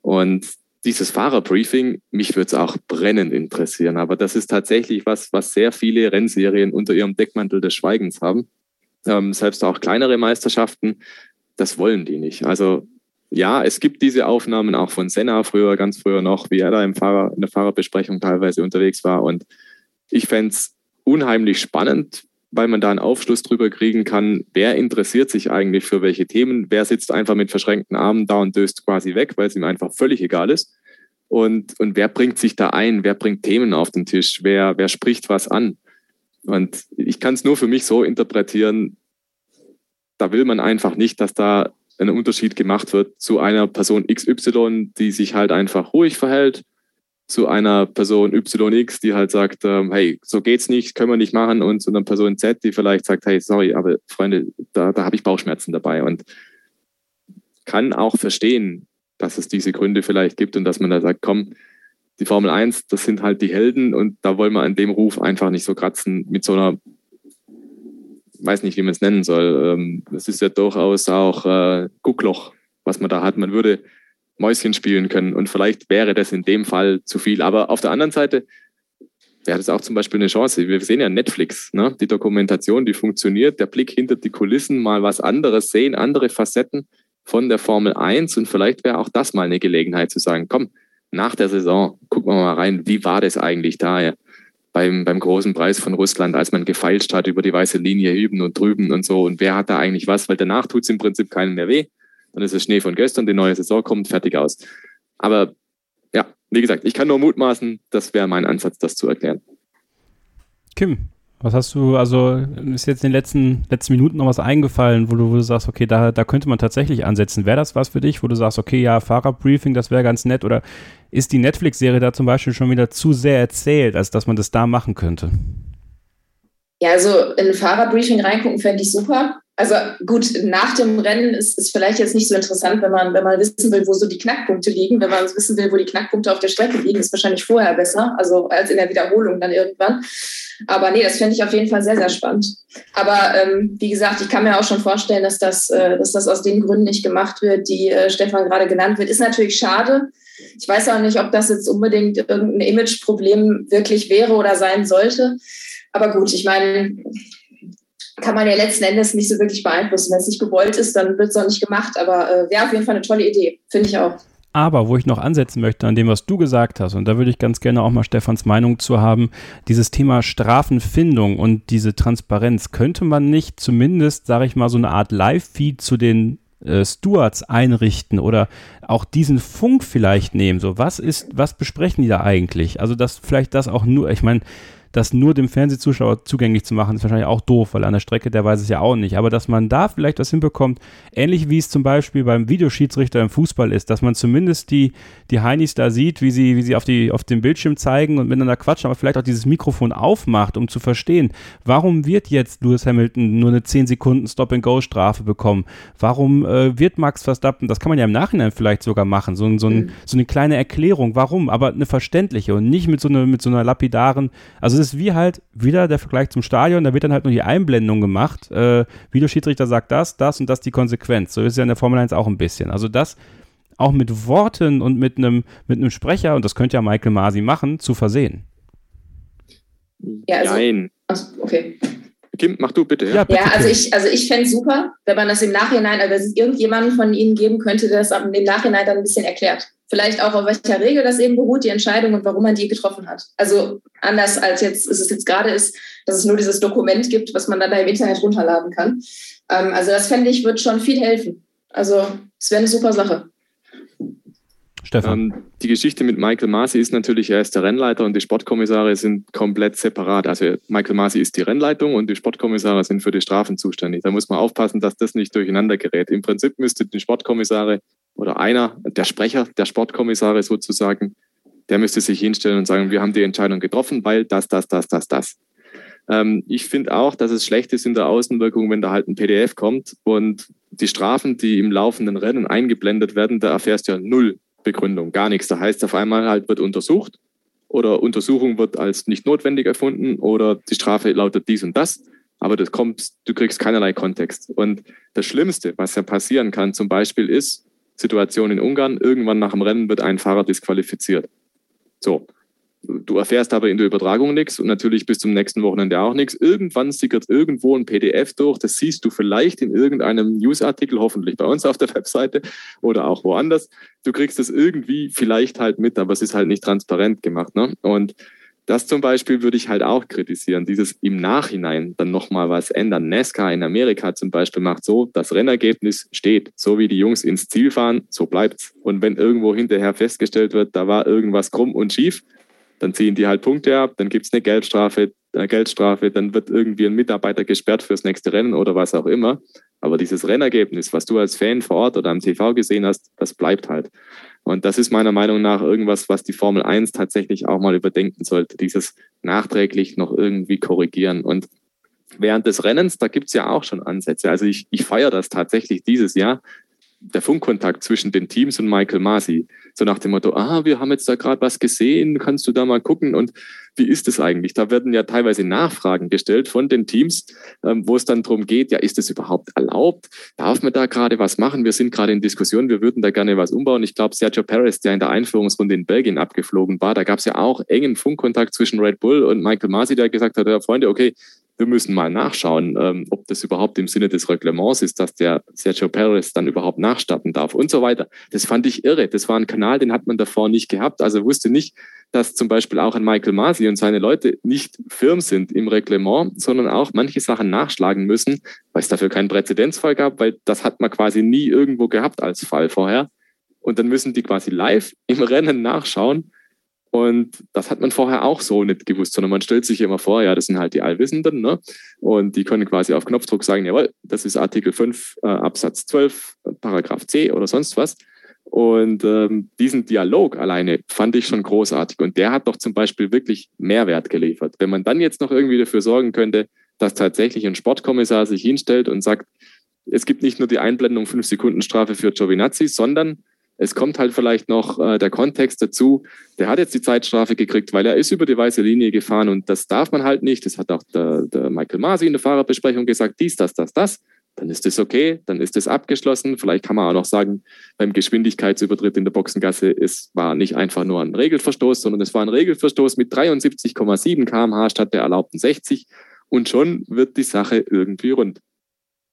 Und dieses Fahrerbriefing, mich würde es auch brennend interessieren. Aber das ist tatsächlich was, was sehr viele Rennserien unter ihrem Deckmantel des Schweigens haben. Ähm, selbst auch kleinere Meisterschaften, das wollen die nicht. Also ja, es gibt diese Aufnahmen auch von Senna früher, ganz früher noch, wie er da im Fahrer, in der Fahrerbesprechung teilweise unterwegs war. Und ich fände es unheimlich spannend, weil man da einen Aufschluss drüber kriegen kann, wer interessiert sich eigentlich für welche Themen, wer sitzt einfach mit verschränkten Armen da und döst quasi weg, weil es ihm einfach völlig egal ist. Und, und wer bringt sich da ein, wer bringt Themen auf den Tisch, wer, wer spricht was an. Und ich kann es nur für mich so interpretieren, da will man einfach nicht, dass da ein Unterschied gemacht wird zu einer Person XY, die sich halt einfach ruhig verhält zu einer Person YX, die halt sagt, ähm, hey, so geht's nicht, können wir nicht machen, und zu einer Person Z, die vielleicht sagt, hey, sorry, aber Freunde, da, da habe ich Bauchschmerzen dabei. Und kann auch verstehen, dass es diese Gründe vielleicht gibt und dass man da sagt, komm, die Formel 1, das sind halt die Helden und da wollen wir an dem Ruf einfach nicht so kratzen mit so einer, weiß nicht, wie man es nennen soll. Ähm, das ist ja durchaus auch äh, Guckloch, was man da hat. Man würde Mäuschen spielen können. Und vielleicht wäre das in dem Fall zu viel. Aber auf der anderen Seite, wäre das auch zum Beispiel eine Chance. Wir sehen ja Netflix, ne? die Dokumentation, die funktioniert, der Blick hinter die Kulissen, mal was anderes sehen, andere Facetten von der Formel 1 und vielleicht wäre auch das mal eine Gelegenheit zu sagen, komm, nach der Saison gucken wir mal rein, wie war das eigentlich da ja? beim, beim großen Preis von Russland, als man gefeilscht hat über die weiße Linie hüben und drüben und so und wer hat da eigentlich was, weil danach tut es im Prinzip keinen mehr weh. Dann ist es Schnee von gestern, die neue Saison kommt, fertig aus. Aber ja, wie gesagt, ich kann nur mutmaßen, das wäre mein Ansatz, das zu erklären. Kim, was hast du, also ist jetzt in den letzten, letzten Minuten noch was eingefallen, wo du, wo du sagst, okay, da, da könnte man tatsächlich ansetzen. Wäre das was für dich, wo du sagst, okay, ja, Fahrerbriefing, das wäre ganz nett? Oder ist die Netflix-Serie da zum Beispiel schon wieder zu sehr erzählt, als dass man das da machen könnte? Ja, also in ein Fahrerbriefing reingucken fände ich super. Also gut, nach dem Rennen ist es vielleicht jetzt nicht so interessant, wenn man, wenn man wissen will, wo so die Knackpunkte liegen. Wenn man wissen will, wo die Knackpunkte auf der Strecke liegen, ist wahrscheinlich vorher besser, also als in der Wiederholung dann irgendwann. Aber nee, das fände ich auf jeden Fall sehr, sehr spannend. Aber ähm, wie gesagt, ich kann mir auch schon vorstellen, dass das, äh, dass das aus den Gründen nicht gemacht wird, die äh, Stefan gerade genannt wird. Ist natürlich schade. Ich weiß auch nicht, ob das jetzt unbedingt irgendein Imageproblem wirklich wäre oder sein sollte. Aber gut, ich meine, kann man ja letzten Endes nicht so wirklich beeinflussen. Wenn es nicht gewollt ist, dann wird es auch nicht gemacht. Aber äh, wäre auf jeden Fall eine tolle Idee, finde ich auch. Aber wo ich noch ansetzen möchte an dem, was du gesagt hast, und da würde ich ganz gerne auch mal Stefans Meinung zu haben, dieses Thema Strafenfindung und diese Transparenz, könnte man nicht zumindest, sage ich mal, so eine Art Live-Feed zu den äh, Stewards einrichten oder auch diesen Funk vielleicht nehmen? So, was ist, was besprechen die da eigentlich? Also, dass vielleicht das auch nur, ich meine, das nur dem Fernsehzuschauer zugänglich zu machen, ist wahrscheinlich auch doof, weil an der Strecke der weiß es ja auch nicht. Aber dass man da vielleicht was hinbekommt, ähnlich wie es zum Beispiel beim Videoschiedsrichter im Fußball ist, dass man zumindest die, die Heinis da sieht, wie sie, wie sie auf, die, auf dem Bildschirm zeigen und miteinander quatschen, aber vielleicht auch dieses Mikrofon aufmacht, um zu verstehen, warum wird jetzt Lewis Hamilton nur eine 10 Sekunden Stop-and-Go-Strafe bekommen? Warum äh, wird Max Verstappen, das kann man ja im Nachhinein vielleicht sogar machen, so, so, ein, mhm. so eine kleine Erklärung, warum, aber eine verständliche und nicht mit so, eine, mit so einer lapidaren, also ist wie halt wieder der Vergleich zum Stadion, da wird dann halt nur die Einblendung gemacht. Äh, Videoschiedsrichter sagt das, das und das die Konsequenz. So ist es ja in der Formel 1 auch ein bisschen. Also das auch mit Worten und mit einem mit einem Sprecher, und das könnte ja Michael Masi machen, zu versehen. Ja, also, Nein. Also, okay. Kim, mach du bitte. Ja, ja, bitte, ja also ich, also ich fände es super, wenn man das im Nachhinein, also es irgendjemanden von Ihnen geben könnte, der das im Nachhinein dann ein bisschen erklärt. Vielleicht auch, auf welcher Regel das eben beruht, die Entscheidung und warum man die getroffen hat. Also anders als jetzt, ist es jetzt gerade ist, dass es nur dieses Dokument gibt, was man dann da im Internet runterladen kann. Ähm, also das fände ich, wird schon viel helfen. Also es wäre eine super Sache. Stefan. Ähm, die Geschichte mit Michael Masi ist natürlich, er ist der Rennleiter und die Sportkommissare sind komplett separat. Also Michael Masi ist die Rennleitung und die Sportkommissare sind für die Strafen zuständig. Da muss man aufpassen, dass das nicht durcheinander gerät. Im Prinzip müsste die Sportkommissare oder einer, der Sprecher der Sportkommissare sozusagen, der müsste sich hinstellen und sagen, wir haben die Entscheidung getroffen, weil das, das, das, das, das. Ähm, ich finde auch, dass es schlecht ist in der Außenwirkung, wenn da halt ein PDF kommt und die Strafen, die im laufenden Rennen eingeblendet werden, da erfährst du ja null Begründung, gar nichts. Da heißt auf einmal halt, wird untersucht oder Untersuchung wird als nicht notwendig erfunden oder die Strafe lautet dies und das. Aber das kommt, du kriegst keinerlei Kontext. Und das Schlimmste, was ja passieren kann, zum Beispiel ist, Situation in Ungarn, irgendwann nach dem Rennen wird ein Fahrer disqualifiziert. So, Du erfährst aber in der Übertragung nichts und natürlich bis zum nächsten Wochenende auch nichts. Irgendwann sickert irgendwo ein PDF durch, das siehst du vielleicht in irgendeinem Newsartikel, hoffentlich bei uns auf der Webseite oder auch woanders. Du kriegst es irgendwie vielleicht halt mit, aber es ist halt nicht transparent gemacht. Ne? Und das zum Beispiel würde ich halt auch kritisieren, dieses im Nachhinein dann nochmal was ändern. NASCAR in Amerika zum Beispiel macht so, das Rennergebnis steht, so wie die Jungs ins Ziel fahren, so bleibt's. Und wenn irgendwo hinterher festgestellt wird, da war irgendwas krumm und schief, dann ziehen die halt Punkte ab, dann gibt es eine Geldstrafe, eine Geldstrafe, dann wird irgendwie ein Mitarbeiter gesperrt fürs nächste Rennen oder was auch immer. Aber dieses Rennergebnis, was du als Fan vor Ort oder am TV gesehen hast, das bleibt halt. Und das ist meiner Meinung nach irgendwas, was die Formel 1 tatsächlich auch mal überdenken sollte, dieses nachträglich noch irgendwie korrigieren. Und während des Rennens, da gibt es ja auch schon Ansätze. Also ich, ich feiere das tatsächlich dieses Jahr, der Funkkontakt zwischen den Teams und Michael Masi. So nach dem Motto, ah, wir haben jetzt da gerade was gesehen, kannst du da mal gucken und wie ist es eigentlich? Da werden ja teilweise Nachfragen gestellt von den Teams, ähm, wo es dann darum geht, ja, ist es überhaupt erlaubt? Darf man da gerade was machen? Wir sind gerade in Diskussion, wir würden da gerne was umbauen. Ich glaube, Sergio Perez, der in der Einführungsrunde in Belgien abgeflogen war, da gab es ja auch engen Funkkontakt zwischen Red Bull und Michael Masi, der gesagt hat, ja, Freunde, okay, wir müssen mal nachschauen, ähm, ob das überhaupt im Sinne des Reglements ist, dass der Sergio Perez dann überhaupt nachstarten darf und so weiter. Das fand ich irre. Das war ein Kanal, den hat man davor nicht gehabt. Also wusste nicht, dass zum Beispiel auch ein Michael Masi und seine Leute nicht firm sind im Reglement, sondern auch manche Sachen nachschlagen müssen, weil es dafür keinen Präzedenzfall gab, weil das hat man quasi nie irgendwo gehabt als Fall vorher. Und dann müssen die quasi live im Rennen nachschauen, und das hat man vorher auch so nicht gewusst, sondern man stellt sich immer vor, ja, das sind halt die Allwissenden, ne? Und die können quasi auf Knopfdruck sagen, jawohl, das ist Artikel 5 äh, Absatz 12, Paragraph C oder sonst was. Und ähm, diesen Dialog alleine fand ich schon großartig. Und der hat doch zum Beispiel wirklich Mehrwert geliefert. Wenn man dann jetzt noch irgendwie dafür sorgen könnte, dass tatsächlich ein Sportkommissar sich hinstellt und sagt, es gibt nicht nur die Einblendung 5 Sekunden Strafe für Giovinazzi, sondern es kommt halt vielleicht noch äh, der Kontext dazu. Der hat jetzt die Zeitstrafe gekriegt, weil er ist über die weiße Linie gefahren und das darf man halt nicht. Das hat auch der, der Michael Masi in der Fahrerbesprechung gesagt, dies, das, das, das. Dann ist es okay, dann ist es abgeschlossen. Vielleicht kann man auch noch sagen, beim Geschwindigkeitsübertritt in der Boxengasse, es war nicht einfach nur ein Regelverstoß, sondern es war ein Regelverstoß mit 73,7 km/h statt der erlaubten 60. Und schon wird die Sache irgendwie rund.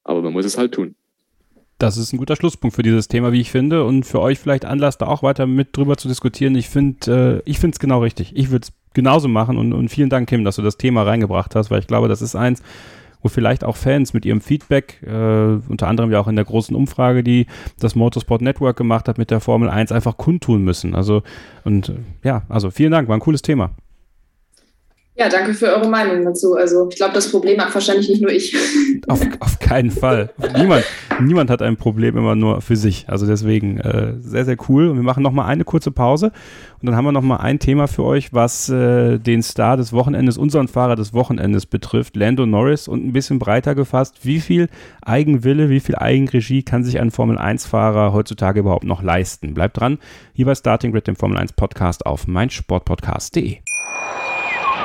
Aber man muss es halt tun das ist ein guter Schlusspunkt für dieses Thema, wie ich finde. Und für euch vielleicht Anlass, da auch weiter mit drüber zu diskutieren. Ich finde, äh, ich finde es genau richtig. Ich würde es genauso machen. Und, und vielen Dank, Kim, dass du das Thema reingebracht hast, weil ich glaube, das ist eins, wo vielleicht auch Fans mit ihrem Feedback, äh, unter anderem ja auch in der großen Umfrage, die das Motorsport Network gemacht hat mit der Formel 1, einfach kundtun müssen. Also, und äh, ja, also vielen Dank, war ein cooles Thema. Ja, danke für eure Meinung dazu. Also ich glaube, das Problem hat wahrscheinlich nicht nur ich. Auf, auf keinen Fall. niemand, niemand hat ein Problem immer nur für sich. Also deswegen äh, sehr, sehr cool. Und wir machen nochmal eine kurze Pause und dann haben wir nochmal ein Thema für euch, was äh, den Star des Wochenendes, unseren Fahrer des Wochenendes betrifft, Lando Norris und ein bisschen breiter gefasst. Wie viel Eigenwille, wie viel Eigenregie kann sich ein Formel-1-Fahrer heutzutage überhaupt noch leisten? Bleibt dran, hier bei Starting Grid, dem Formel 1 Podcast auf meinsportpodcast.de.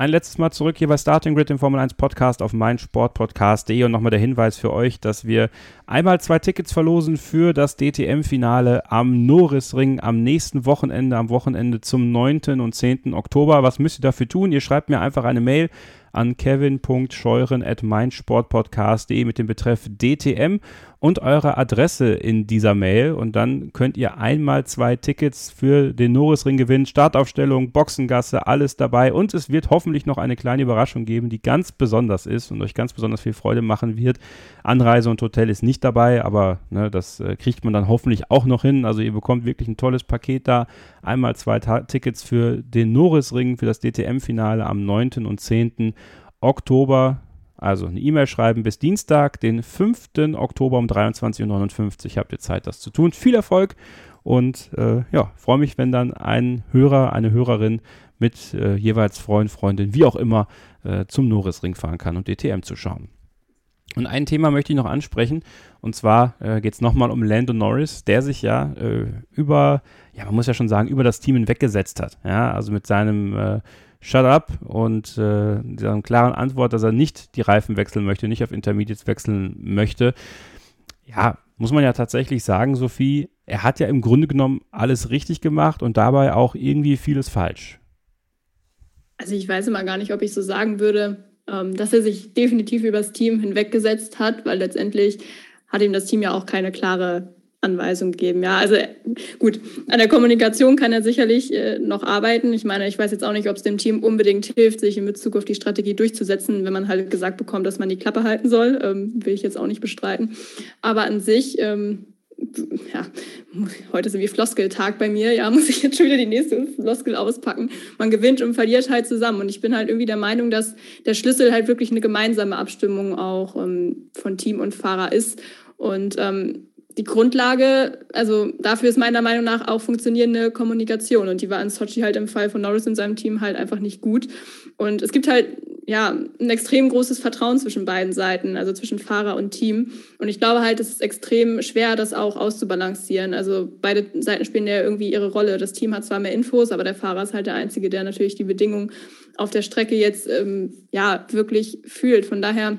Ein letztes Mal zurück hier bei Starting Grid, dem Formel 1 Podcast auf meinsportpodcast.de und nochmal der Hinweis für euch, dass wir einmal zwei Tickets verlosen für das DTM-Finale am Norrisring am nächsten Wochenende, am Wochenende zum 9. und 10. Oktober. Was müsst ihr dafür tun? Ihr schreibt mir einfach eine Mail an kevin.scheuren at meinsportpodcast.de mit dem Betreff DTM und eure Adresse in dieser Mail und dann könnt ihr einmal zwei Tickets für den Norrisring gewinnen. Startaufstellung, Boxengasse, alles dabei und es wird hoffentlich noch eine kleine Überraschung geben, die ganz besonders ist und euch ganz besonders viel Freude machen wird. Anreise und Hotel ist nicht dabei, aber ne, das äh, kriegt man dann hoffentlich auch noch hin. Also ihr bekommt wirklich ein tolles Paket da. Einmal zwei Ta Tickets für den Norrisring, für das DTM-Finale am 9. und 10. Oktober. Also eine E-Mail schreiben bis Dienstag, den 5. Oktober um 23.59 Uhr habt ihr Zeit, das zu tun. Viel Erfolg und äh, ja, freue mich, wenn dann ein Hörer, eine Hörerin mit äh, jeweils Freund, Freundin, wie auch immer, äh, zum Norrisring fahren kann und DTM zu schauen. Und ein Thema möchte ich noch ansprechen, und zwar äh, geht es nochmal um Lando Norris, der sich ja äh, über, ja, man muss ja schon sagen, über das Team hinweggesetzt hat. Ja, also mit seinem äh, Shut up und äh, dieser klaren Antwort, dass er nicht die Reifen wechseln möchte, nicht auf Intermediates wechseln möchte. Ja, muss man ja tatsächlich sagen, Sophie, er hat ja im Grunde genommen alles richtig gemacht und dabei auch irgendwie vieles falsch. Also ich weiß immer gar nicht, ob ich so sagen würde, ähm, dass er sich definitiv über das Team hinweggesetzt hat, weil letztendlich hat ihm das Team ja auch keine klare Anweisung gegeben. Ja, also gut, an der Kommunikation kann er sicherlich äh, noch arbeiten. Ich meine, ich weiß jetzt auch nicht, ob es dem Team unbedingt hilft, sich in Bezug auf die Strategie durchzusetzen, wenn man halt gesagt bekommt, dass man die Klappe halten soll. Ähm, will ich jetzt auch nicht bestreiten. Aber an sich ähm, ja, heute ist wie Floskeltag bei mir, ja, muss ich jetzt schon wieder die nächste Floskel auspacken. Man gewinnt und verliert halt zusammen. Und ich bin halt irgendwie der Meinung, dass der Schlüssel halt wirklich eine gemeinsame Abstimmung auch ähm, von Team und Fahrer ist. Und ähm, die Grundlage, also dafür ist meiner Meinung nach auch funktionierende Kommunikation. Und die war in Sochi halt im Fall von Norris und seinem Team halt einfach nicht gut. Und es gibt halt ja, ein extrem großes Vertrauen zwischen beiden Seiten, also zwischen Fahrer und Team. Und ich glaube halt, es ist extrem schwer, das auch auszubalancieren. Also beide Seiten spielen ja irgendwie ihre Rolle. Das Team hat zwar mehr Infos, aber der Fahrer ist halt der Einzige, der natürlich die Bedingungen auf der Strecke jetzt ähm, ja wirklich fühlt. Von daher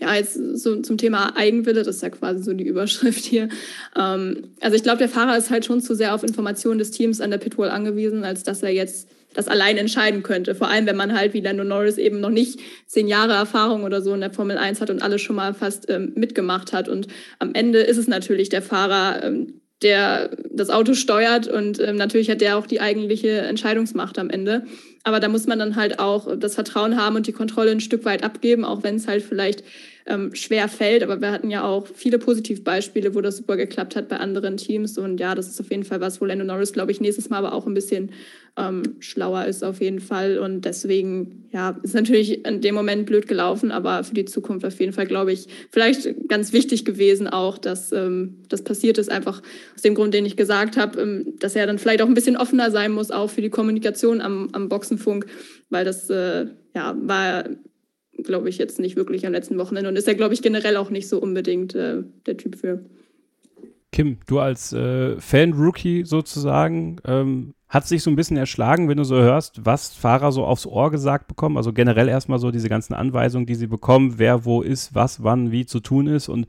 ja, jetzt so zum Thema Eigenwille, das ist ja quasi so die Überschrift hier. Ähm, also ich glaube, der Fahrer ist halt schon zu sehr auf Informationen des Teams an der Pitwall angewiesen, als dass er jetzt das allein entscheiden könnte. Vor allem, wenn man halt wie Lando Norris eben noch nicht zehn Jahre Erfahrung oder so in der Formel 1 hat und alles schon mal fast ähm, mitgemacht hat. Und am Ende ist es natürlich der Fahrer, ähm, der das Auto steuert und ähm, natürlich hat der auch die eigentliche Entscheidungsmacht am Ende. Aber da muss man dann halt auch das Vertrauen haben und die Kontrolle ein Stück weit abgeben, auch wenn es halt vielleicht ähm, schwer fällt. Aber wir hatten ja auch viele Positivbeispiele, wo das super geklappt hat bei anderen Teams. Und ja, das ist auf jeden Fall was, wo Lando Norris, glaube ich, nächstes Mal aber auch ein bisschen ähm, schlauer ist auf jeden Fall. Und deswegen, ja, ist natürlich in dem Moment blöd gelaufen, aber für die Zukunft auf jeden Fall, glaube ich, vielleicht ganz wichtig gewesen auch, dass ähm, das passiert ist, einfach aus dem Grund, den ich gesagt habe, ähm, dass er dann vielleicht auch ein bisschen offener sein muss, auch für die Kommunikation am, am Boxenfunk, weil das, äh, ja, war glaube ich, jetzt nicht wirklich am letzten Wochenende und ist er, glaube ich, generell auch nicht so unbedingt äh, der Typ für. Kim, du als äh, Fan-Rookie sozusagen, ähm, hat sich so ein bisschen erschlagen, wenn du so hörst, was Fahrer so aufs Ohr gesagt bekommen? Also generell erstmal so diese ganzen Anweisungen, die sie bekommen, wer wo ist, was, wann, wie zu tun ist und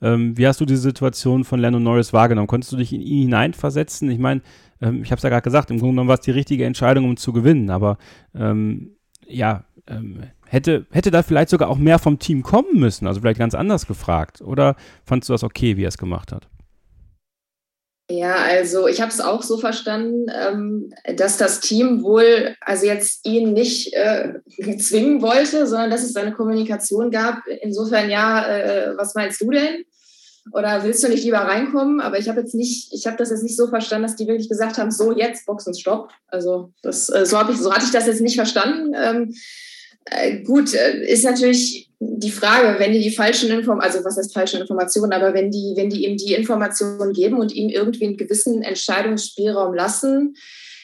ähm, wie hast du diese Situation von Lando Norris wahrgenommen? Konntest du dich in ihn hineinversetzen? Ich meine, ähm, ich habe es ja gerade gesagt, im Grunde genommen war es die richtige Entscheidung, um zu gewinnen, aber ähm, ja, ähm, hätte, hätte da vielleicht sogar auch mehr vom Team kommen müssen, also vielleicht ganz anders gefragt. Oder fandest du das okay, wie er es gemacht hat? Ja, also ich habe es auch so verstanden, ähm, dass das Team wohl also jetzt ihn nicht äh, zwingen wollte, sondern dass es eine Kommunikation gab. Insofern ja, äh, was meinst du denn? Oder willst du nicht lieber reinkommen? Aber ich habe jetzt nicht, ich habe das jetzt nicht so verstanden, dass die wirklich gesagt haben, so jetzt Boxen Stopp. Also das, äh, so habe ich, so hatte ich das jetzt nicht verstanden. Ähm, äh, gut, äh, ist natürlich die Frage, wenn die die falschen Informationen, also was heißt falsche Informationen, aber wenn die, wenn die ihm die Informationen geben und ihm irgendwie einen gewissen Entscheidungsspielraum lassen,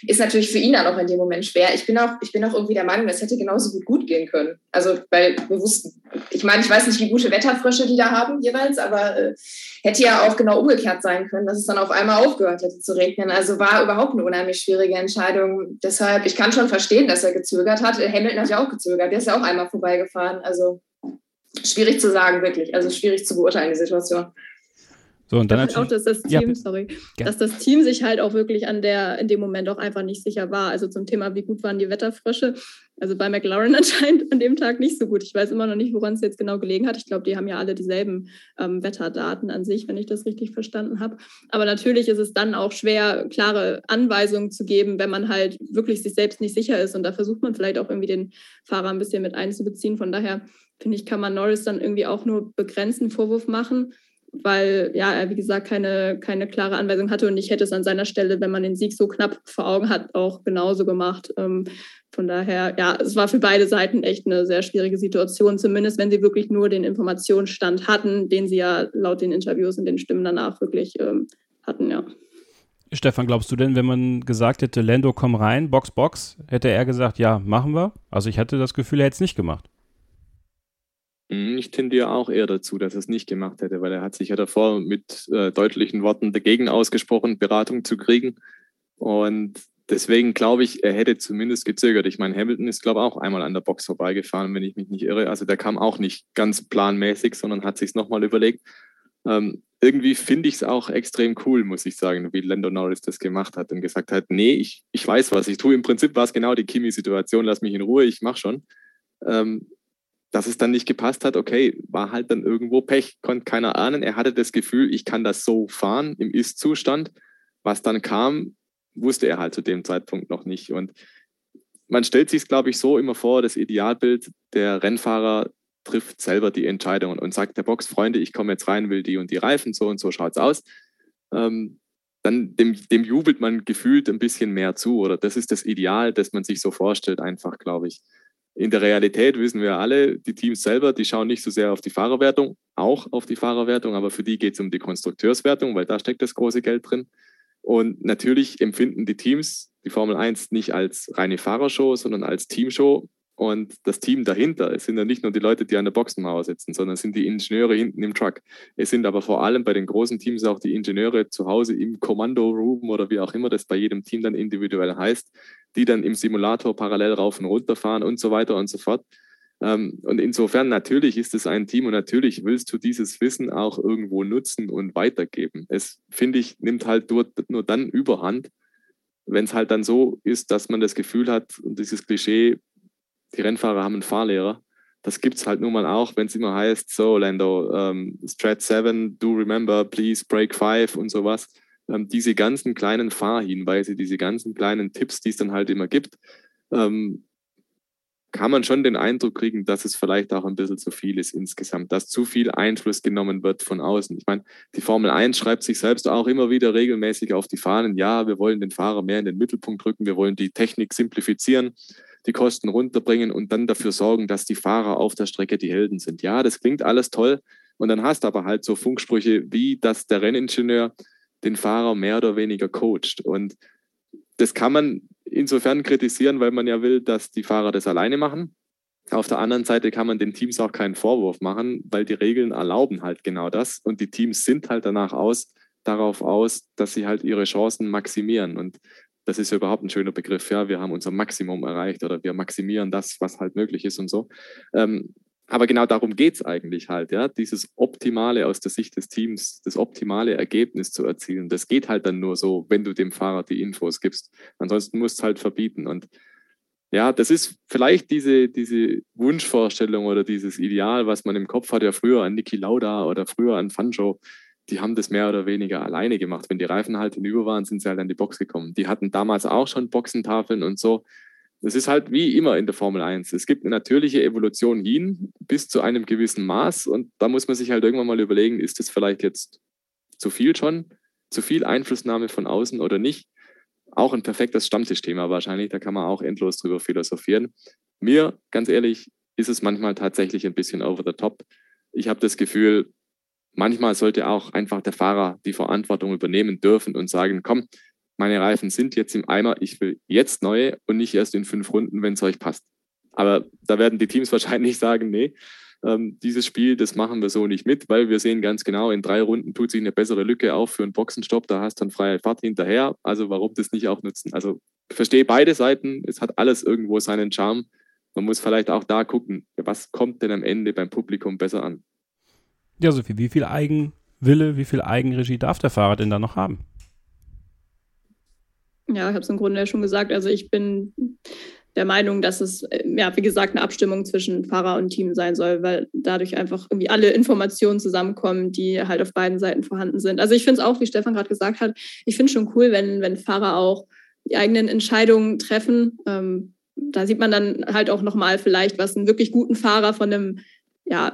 ist natürlich für ihn dann auch in dem Moment schwer. Ich bin auch, ich bin auch irgendwie der Meinung, das hätte genauso gut gut gehen können. Also, weil wir wussten, ich meine, ich weiß nicht, wie gute Wetterfrösche die da haben jeweils, aber äh, hätte ja auch genau umgekehrt sein können, dass es dann auf einmal aufgehört hätte zu regnen. Also war überhaupt eine unheimlich schwierige Entscheidung. Deshalb, ich kann schon verstehen, dass er gezögert hat. Hamilton hat ja auch gezögert. Der ist ja auch einmal vorbeigefahren. Also schwierig zu sagen, wirklich. Also schwierig zu beurteilen, die Situation. So, und dann halt auch, dass das Team, ja, sorry, ja. dass das Team sich halt auch wirklich an der, in dem Moment auch einfach nicht sicher war. Also zum Thema, wie gut waren die Wetterfrösche. Also bei McLaren anscheinend an dem Tag nicht so gut. Ich weiß immer noch nicht, woran es jetzt genau gelegen hat. Ich glaube, die haben ja alle dieselben ähm, Wetterdaten an sich, wenn ich das richtig verstanden habe. Aber natürlich ist es dann auch schwer, klare Anweisungen zu geben, wenn man halt wirklich sich selbst nicht sicher ist. Und da versucht man vielleicht auch irgendwie den Fahrer ein bisschen mit einzubeziehen. Von daher finde ich, kann man Norris dann irgendwie auch nur begrenzten Vorwurf machen weil ja, er wie gesagt keine, keine klare Anweisung hatte und ich hätte es an seiner Stelle, wenn man den Sieg so knapp vor Augen hat, auch genauso gemacht. Ähm, von daher, ja, es war für beide Seiten echt eine sehr schwierige Situation, zumindest wenn sie wirklich nur den Informationsstand hatten, den sie ja laut den Interviews und den Stimmen danach wirklich ähm, hatten, ja. Stefan, glaubst du denn, wenn man gesagt hätte, Lando, komm rein, Box, Box, hätte er gesagt, ja, machen wir? Also ich hatte das Gefühl, er hätte es nicht gemacht. Hm, ich tendiere auch eher dazu, dass er es nicht gemacht hätte, weil er hat sich ja davor mit äh, deutlichen Worten dagegen ausgesprochen, Beratung zu kriegen. Und deswegen glaube ich, er hätte zumindest gezögert. Ich meine, Hamilton ist, glaube ich, auch einmal an der Box vorbeigefahren, wenn ich mich nicht irre. Also der kam auch nicht ganz planmäßig, sondern hat sich nochmal überlegt. Ähm, irgendwie finde ich es auch extrem cool, muss ich sagen, wie Lando Norris das gemacht hat und gesagt hat, nee, ich, ich weiß, was ich tue. Im Prinzip war es genau die Kimi-Situation, lass mich in Ruhe, ich mache schon. Ähm, dass es dann nicht gepasst hat, okay, war halt dann irgendwo Pech, konnte keiner ahnen. Er hatte das Gefühl, ich kann das so fahren im Ist-Zustand. Was dann kam, wusste er halt zu dem Zeitpunkt noch nicht. Und man stellt sich es, glaube ich, so immer vor, das Idealbild, der Rennfahrer trifft selber die Entscheidung und sagt der Box, Freunde, ich komme jetzt rein, will die und die Reifen, so und so schaut es aus. ähm, dann dem, dem jubelt man gefühlt ein bisschen mehr zu. Oder das ist das Ideal, das man sich so vorstellt, einfach, glaube ich. In der Realität wissen wir alle, die Teams selber, die schauen nicht so sehr auf die Fahrerwertung, auch auf die Fahrerwertung, aber für die geht es um die Konstrukteurswertung, weil da steckt das große Geld drin. Und natürlich empfinden die Teams die Formel 1 nicht als reine Fahrershow, sondern als Teamshow. Und das Team dahinter, es sind ja nicht nur die Leute, die an der Boxenmauer sitzen, sondern es sind die Ingenieure hinten im Truck. Es sind aber vor allem bei den großen Teams auch die Ingenieure zu Hause im Kommando-Room oder wie auch immer das bei jedem Team dann individuell heißt, die dann im Simulator parallel rauf und runter fahren und so weiter und so fort. Ähm, und insofern natürlich ist es ein Team und natürlich willst du dieses Wissen auch irgendwo nutzen und weitergeben. Es, finde ich, nimmt halt nur, nur dann überhand, wenn es halt dann so ist, dass man das Gefühl hat, und dieses Klischee, die Rennfahrer haben einen Fahrlehrer. Das gibt es halt nun mal auch, wenn es immer heißt, so Lando, ähm, Strat 7, do remember, please break 5 und sowas. Ähm, diese ganzen kleinen Fahrhinweise, diese ganzen kleinen Tipps, die es dann halt immer gibt, ähm, kann man schon den Eindruck kriegen, dass es vielleicht auch ein bisschen zu viel ist insgesamt, dass zu viel Einfluss genommen wird von außen. Ich meine, die Formel 1 schreibt sich selbst auch immer wieder regelmäßig auf die Fahnen, ja, wir wollen den Fahrer mehr in den Mittelpunkt rücken, wir wollen die Technik simplifizieren die Kosten runterbringen und dann dafür sorgen, dass die Fahrer auf der Strecke die Helden sind. Ja, das klingt alles toll. Und dann hast du aber halt so Funksprüche wie, dass der Renningenieur den Fahrer mehr oder weniger coacht. Und das kann man insofern kritisieren, weil man ja will, dass die Fahrer das alleine machen. Auf der anderen Seite kann man den Teams auch keinen Vorwurf machen, weil die Regeln erlauben halt genau das. Und die Teams sind halt danach aus, darauf aus, dass sie halt ihre Chancen maximieren. Und das ist ja überhaupt ein schöner Begriff. Ja, wir haben unser Maximum erreicht oder wir maximieren das, was halt möglich ist und so. Ähm, aber genau darum geht es eigentlich halt, ja, dieses Optimale aus der Sicht des Teams, das optimale Ergebnis zu erzielen. Das geht halt dann nur so, wenn du dem Fahrer die Infos gibst. Ansonsten musst du halt verbieten. Und ja, das ist vielleicht diese, diese Wunschvorstellung oder dieses Ideal, was man im Kopf hat, ja früher an Niki Lauda oder früher an Fanjo die haben das mehr oder weniger alleine gemacht. Wenn die Reifen halt hinüber waren, sind sie halt an die Box gekommen. Die hatten damals auch schon Boxentafeln und so. Das ist halt wie immer in der Formel 1. Es gibt eine natürliche Evolution hin bis zu einem gewissen Maß und da muss man sich halt irgendwann mal überlegen, ist das vielleicht jetzt zu viel schon, zu viel Einflussnahme von außen oder nicht? Auch ein perfektes Stammtischthema wahrscheinlich, da kann man auch endlos drüber philosophieren. Mir, ganz ehrlich, ist es manchmal tatsächlich ein bisschen over the top. Ich habe das Gefühl, manchmal sollte auch einfach der Fahrer die Verantwortung übernehmen dürfen und sagen, komm, meine Reifen sind jetzt im Eimer, ich will jetzt neue und nicht erst in fünf Runden, wenn es euch passt. Aber da werden die Teams wahrscheinlich sagen, nee, ähm, dieses Spiel, das machen wir so nicht mit, weil wir sehen ganz genau, in drei Runden tut sich eine bessere Lücke auf für einen Boxenstopp, da hast du dann freie Fahrt hinterher. Also warum das nicht auch nutzen? Also verstehe beide Seiten, es hat alles irgendwo seinen Charme. Man muss vielleicht auch da gucken, was kommt denn am Ende beim Publikum besser an. Ja, Sophie, wie viel Eigenwille, wie viel Eigenregie darf der Fahrer denn da noch haben? Ja, ich habe es im Grunde ja schon gesagt. Also ich bin der Meinung, dass es, äh, ja, wie gesagt, eine Abstimmung zwischen Fahrer und Team sein soll, weil dadurch einfach irgendwie alle Informationen zusammenkommen, die halt auf beiden Seiten vorhanden sind. Also ich finde es auch, wie Stefan gerade gesagt hat, ich finde es schon cool, wenn, wenn Fahrer auch die eigenen Entscheidungen treffen. Ähm, da sieht man dann halt auch nochmal vielleicht, was einen wirklich guten Fahrer von einem, ja,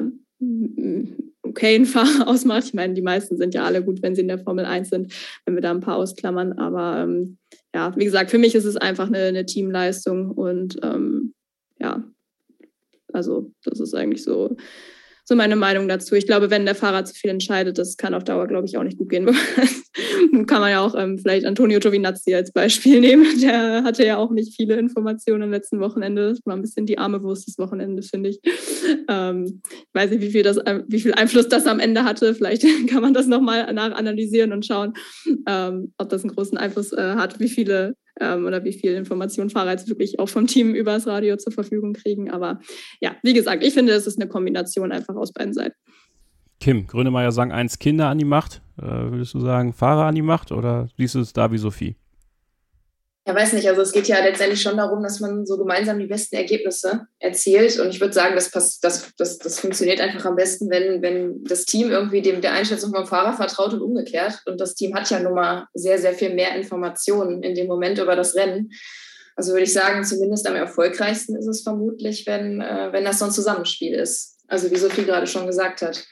okayen Fahrer ausmacht. Ich meine, die meisten sind ja alle gut, wenn sie in der Formel 1 sind, wenn wir da ein paar ausklammern. Aber ähm, ja, wie gesagt, für mich ist es einfach eine, eine Teamleistung und ähm, ja, also das ist eigentlich so so meine Meinung dazu. Ich glaube, wenn der Fahrer zu viel entscheidet, das kann auf Dauer, glaube ich, auch nicht gut gehen. kann man ja auch ähm, vielleicht Antonio Giovinazzi als Beispiel nehmen. Der hatte ja auch nicht viele Informationen am letzten Wochenende. Das war ein bisschen die arme Wurst des Wochenendes, finde ich. Ähm, ich weiß nicht, wie viel, das, äh, wie viel Einfluss das am Ende hatte. Vielleicht kann man das nochmal nachanalysieren und schauen, ähm, ob das einen großen Einfluss äh, hat, wie viele ähm, oder wie viel Informationen Fahrer jetzt wirklich auch vom Team übers Radio zur Verfügung kriegen. Aber ja, wie gesagt, ich finde, es ist eine Kombination einfach aus beiden Seiten. Kim, Grönemeyer sagen eins Kinder an die Macht. Äh, würdest du sagen Fahrer an die Macht oder siehst du es da wie Sophie? Ja, weiß nicht. Also es geht ja letztendlich schon darum, dass man so gemeinsam die besten Ergebnisse erzielt. Und ich würde sagen, das, passt, das, das, das funktioniert einfach am besten, wenn, wenn das Team irgendwie dem, der Einschätzung vom Fahrer vertraut und umgekehrt. Und das Team hat ja nun mal sehr, sehr viel mehr Informationen in dem Moment über das Rennen. Also würde ich sagen, zumindest am erfolgreichsten ist es vermutlich, wenn, äh, wenn das so ein Zusammenspiel ist. Also wie Sophie gerade schon gesagt hat.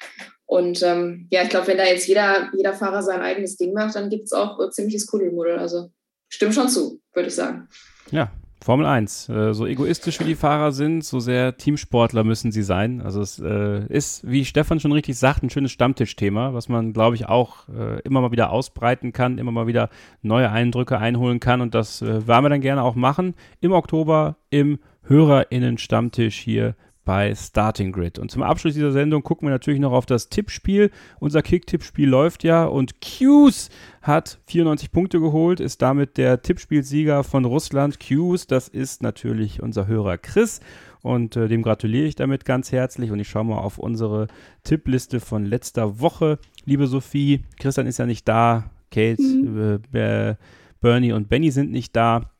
Und ähm, ja, ich glaube, wenn da jetzt jeder, jeder Fahrer sein eigenes Ding macht, dann gibt es auch äh, ziemliches Kuddelmuddel. Also stimmt schon zu, würde ich sagen. Ja, Formel 1. Äh, so egoistisch wie die Fahrer sind, so sehr Teamsportler müssen sie sein. Also es äh, ist, wie Stefan schon richtig sagt, ein schönes Stammtischthema, was man, glaube ich, auch äh, immer mal wieder ausbreiten kann, immer mal wieder neue Eindrücke einholen kann. Und das äh, wollen wir dann gerne auch machen im Oktober im HörerInnen-Stammtisch hier bei Starting Grid. Und zum Abschluss dieser Sendung gucken wir natürlich noch auf das Tippspiel. Unser Kick-Tippspiel läuft ja und Q's hat 94 Punkte geholt, ist damit der Tippspielsieger von Russland. Q's, das ist natürlich unser Hörer Chris. Und äh, dem gratuliere ich damit ganz herzlich. Und ich schaue mal auf unsere Tippliste von letzter Woche. Liebe Sophie, Christian ist ja nicht da. Kate, mhm. äh, Bernie und Benny sind nicht da.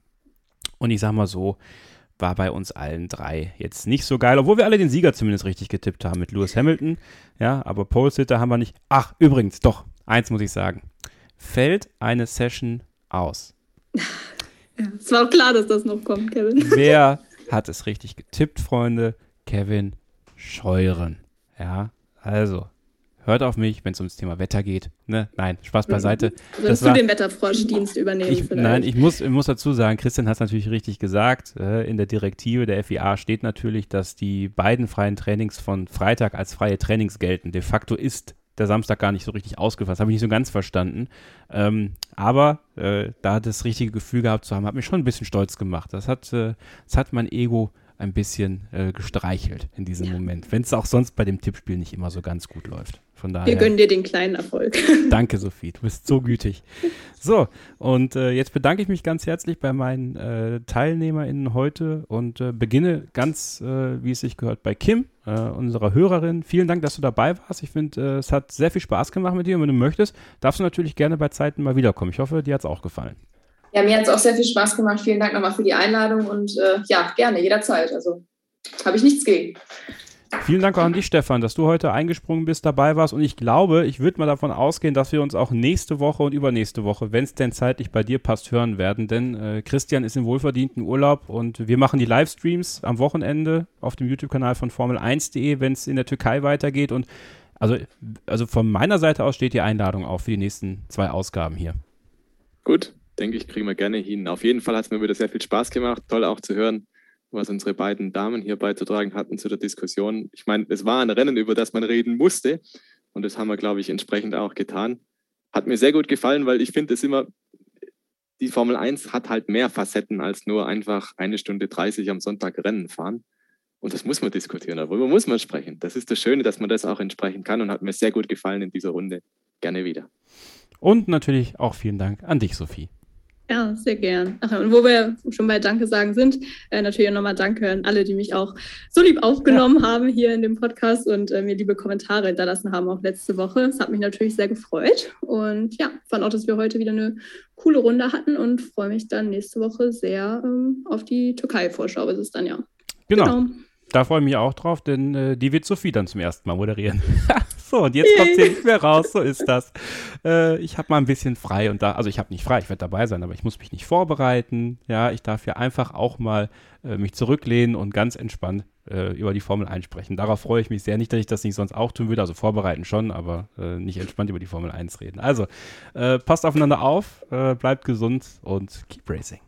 Und ich sag mal so, war bei uns allen drei jetzt nicht so geil, obwohl wir alle den Sieger zumindest richtig getippt haben mit Lewis Hamilton. Ja, aber Pole-Sitter haben wir nicht. Ach, übrigens, doch, eins muss ich sagen. Fällt eine Session aus. Es war auch klar, dass das noch kommt, Kevin. Wer hat es richtig getippt, Freunde? Kevin Scheuren. Ja, also, hört auf mich, wenn es ums Thema Wetter geht. Ne? Nein, Spaß mhm. beiseite. Würdest du den Wetterfroschdienst übernehmen? Ich, nein, ich muss, ich muss dazu sagen, Christian hat es natürlich richtig gesagt. Äh, in der Direktive der FIA steht natürlich, dass die beiden freien Trainings von Freitag als freie Trainings gelten. De facto ist der Samstag gar nicht so richtig ausgefasst. Habe ich nicht so ganz verstanden. Ähm, aber äh, da das richtige Gefühl gehabt zu haben, hat mich schon ein bisschen stolz gemacht. Das hat, äh, das hat mein Ego ein bisschen äh, gestreichelt in diesem ja. Moment, wenn es auch sonst bei dem Tippspiel nicht immer so ganz gut läuft. Von daher. Wir gönnen dir den kleinen Erfolg. Danke, Sophie. Du bist so gütig. So, und äh, jetzt bedanke ich mich ganz herzlich bei meinen äh, TeilnehmerInnen heute und äh, beginne ganz, äh, wie es sich gehört, bei Kim, äh, unserer Hörerin. Vielen Dank, dass du dabei warst. Ich finde, es hat sehr viel Spaß gemacht mit dir. Und wenn du möchtest, darfst du natürlich gerne bei Zeiten mal wiederkommen. Ich hoffe, dir hat es auch gefallen. Ja, mir hat es auch sehr viel Spaß gemacht. Vielen Dank nochmal für die Einladung und ja, gerne, jederzeit. Also habe ich nichts gegen. Vielen Dank auch an dich, Stefan, dass du heute eingesprungen bist, dabei warst. Und ich glaube, ich würde mal davon ausgehen, dass wir uns auch nächste Woche und übernächste Woche, wenn es denn zeitlich bei dir passt, hören werden. Denn äh, Christian ist im wohlverdienten Urlaub und wir machen die Livestreams am Wochenende auf dem YouTube-Kanal von Formel1.de, wenn es in der Türkei weitergeht. Und also, also von meiner Seite aus steht die Einladung auch für die nächsten zwei Ausgaben hier. Gut, denke ich, kriegen wir gerne hin. Auf jeden Fall hat es mir wieder sehr viel Spaß gemacht. Toll auch zu hören, was unsere beiden Damen hier beizutragen hatten zu der Diskussion. Ich meine, es war ein Rennen, über das man reden musste. Und das haben wir, glaube ich, entsprechend auch getan. Hat mir sehr gut gefallen, weil ich finde es immer, die Formel 1 hat halt mehr Facetten als nur einfach eine Stunde 30 am Sonntag Rennen fahren. Und das muss man diskutieren, darüber muss man sprechen. Das ist das Schöne, dass man das auch entsprechen kann und hat mir sehr gut gefallen in dieser Runde. Gerne wieder. Und natürlich auch vielen Dank an dich, Sophie. Ja, sehr gern. Ach, und wo wir schon bei Danke sagen sind, äh, natürlich nochmal Danke an alle, die mich auch so lieb aufgenommen ja. haben hier in dem Podcast und äh, mir liebe Kommentare hinterlassen haben, auch letzte Woche. Es hat mich natürlich sehr gefreut. Und ja, fand auch, dass wir heute wieder eine coole Runde hatten und freue mich dann nächste Woche sehr ähm, auf die Türkei-Vorschau, ist es dann ja. Genau. genau. Da freue ich mich auch drauf, denn äh, die wird Sophie dann zum ersten Mal moderieren. so, und jetzt kommt sie nicht mehr raus, so ist das. Äh, ich habe mal ein bisschen frei und da, also ich habe nicht frei, ich werde dabei sein, aber ich muss mich nicht vorbereiten. Ja, ich darf ja einfach auch mal äh, mich zurücklehnen und ganz entspannt äh, über die Formel 1 sprechen. Darauf freue ich mich sehr. Nicht, dass ich das nicht sonst auch tun würde, also vorbereiten schon, aber äh, nicht entspannt über die Formel 1 reden. Also, äh, passt aufeinander auf, äh, bleibt gesund und keep racing.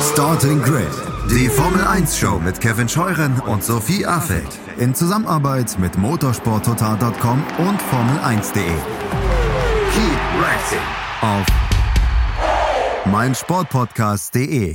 Starting Grid, die Formel 1 Show mit Kevin Scheuren und Sophie Affeld in Zusammenarbeit mit motorsporttotal.com und Formel1.de. Keep racing auf meinsportpodcast.de.